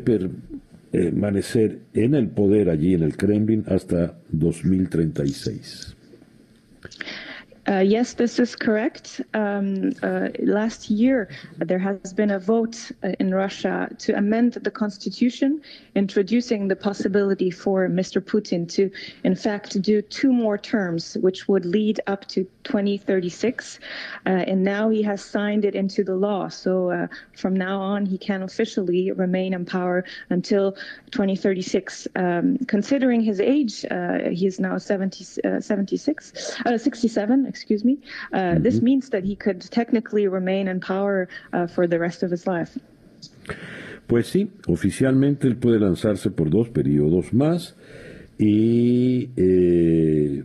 permanecer en el poder allí en el Kremlin hasta 2036. Uh, yes, this is correct. Um, uh, last year, there has been a vote uh, in Russia to amend the constitution, introducing the possibility for Mr. Putin to, in fact, do two more terms, which would lead up to 2036. Uh, and now he has signed it into the law. So uh, from now on, he can officially remain in power until 2036. Um, considering his age, uh, he is now 70, 76, 67 excuse me, uh, mm -hmm. this means that he could technically remain in power uh, for the rest of his life. Pues sí, oficialmente él puede lanzarse por dos periodos más y eh,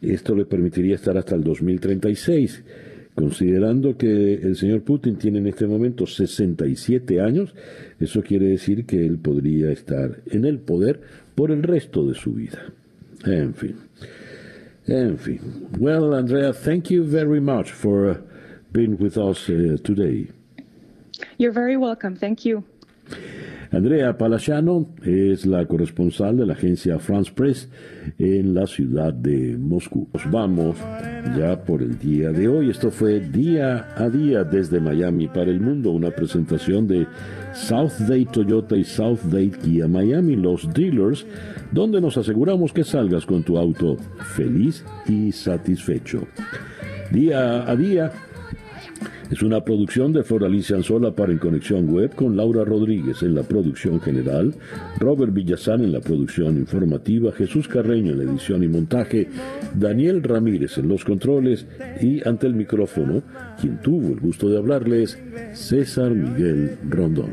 esto le permitiría estar hasta el 2036. Considerando que el señor Putin tiene en este momento 67 años, eso quiere decir que él podría estar en el poder por el resto de su vida. En fin. En fin. Well, Andrea, thank you very much for uh, being with us uh, today. You're very welcome. Thank you. Andrea Palaciano es la corresponsal de la agencia France Press en la ciudad de Moscú. Nos vamos ya por el día de hoy. Esto fue Día a Día desde Miami para el mundo, una presentación de South Date Toyota y South Date Kia Miami, los dealers, donde nos aseguramos que salgas con tu auto feliz y satisfecho. Día a día es una producción de Flor Alicia Anzola para En Conexión Web con Laura Rodríguez en la producción general, Robert Villazán en la producción informativa, Jesús Carreño en la edición y montaje, Daniel Ramírez en los controles y ante el micrófono, quien tuvo el gusto de hablarles, César Miguel Rondón.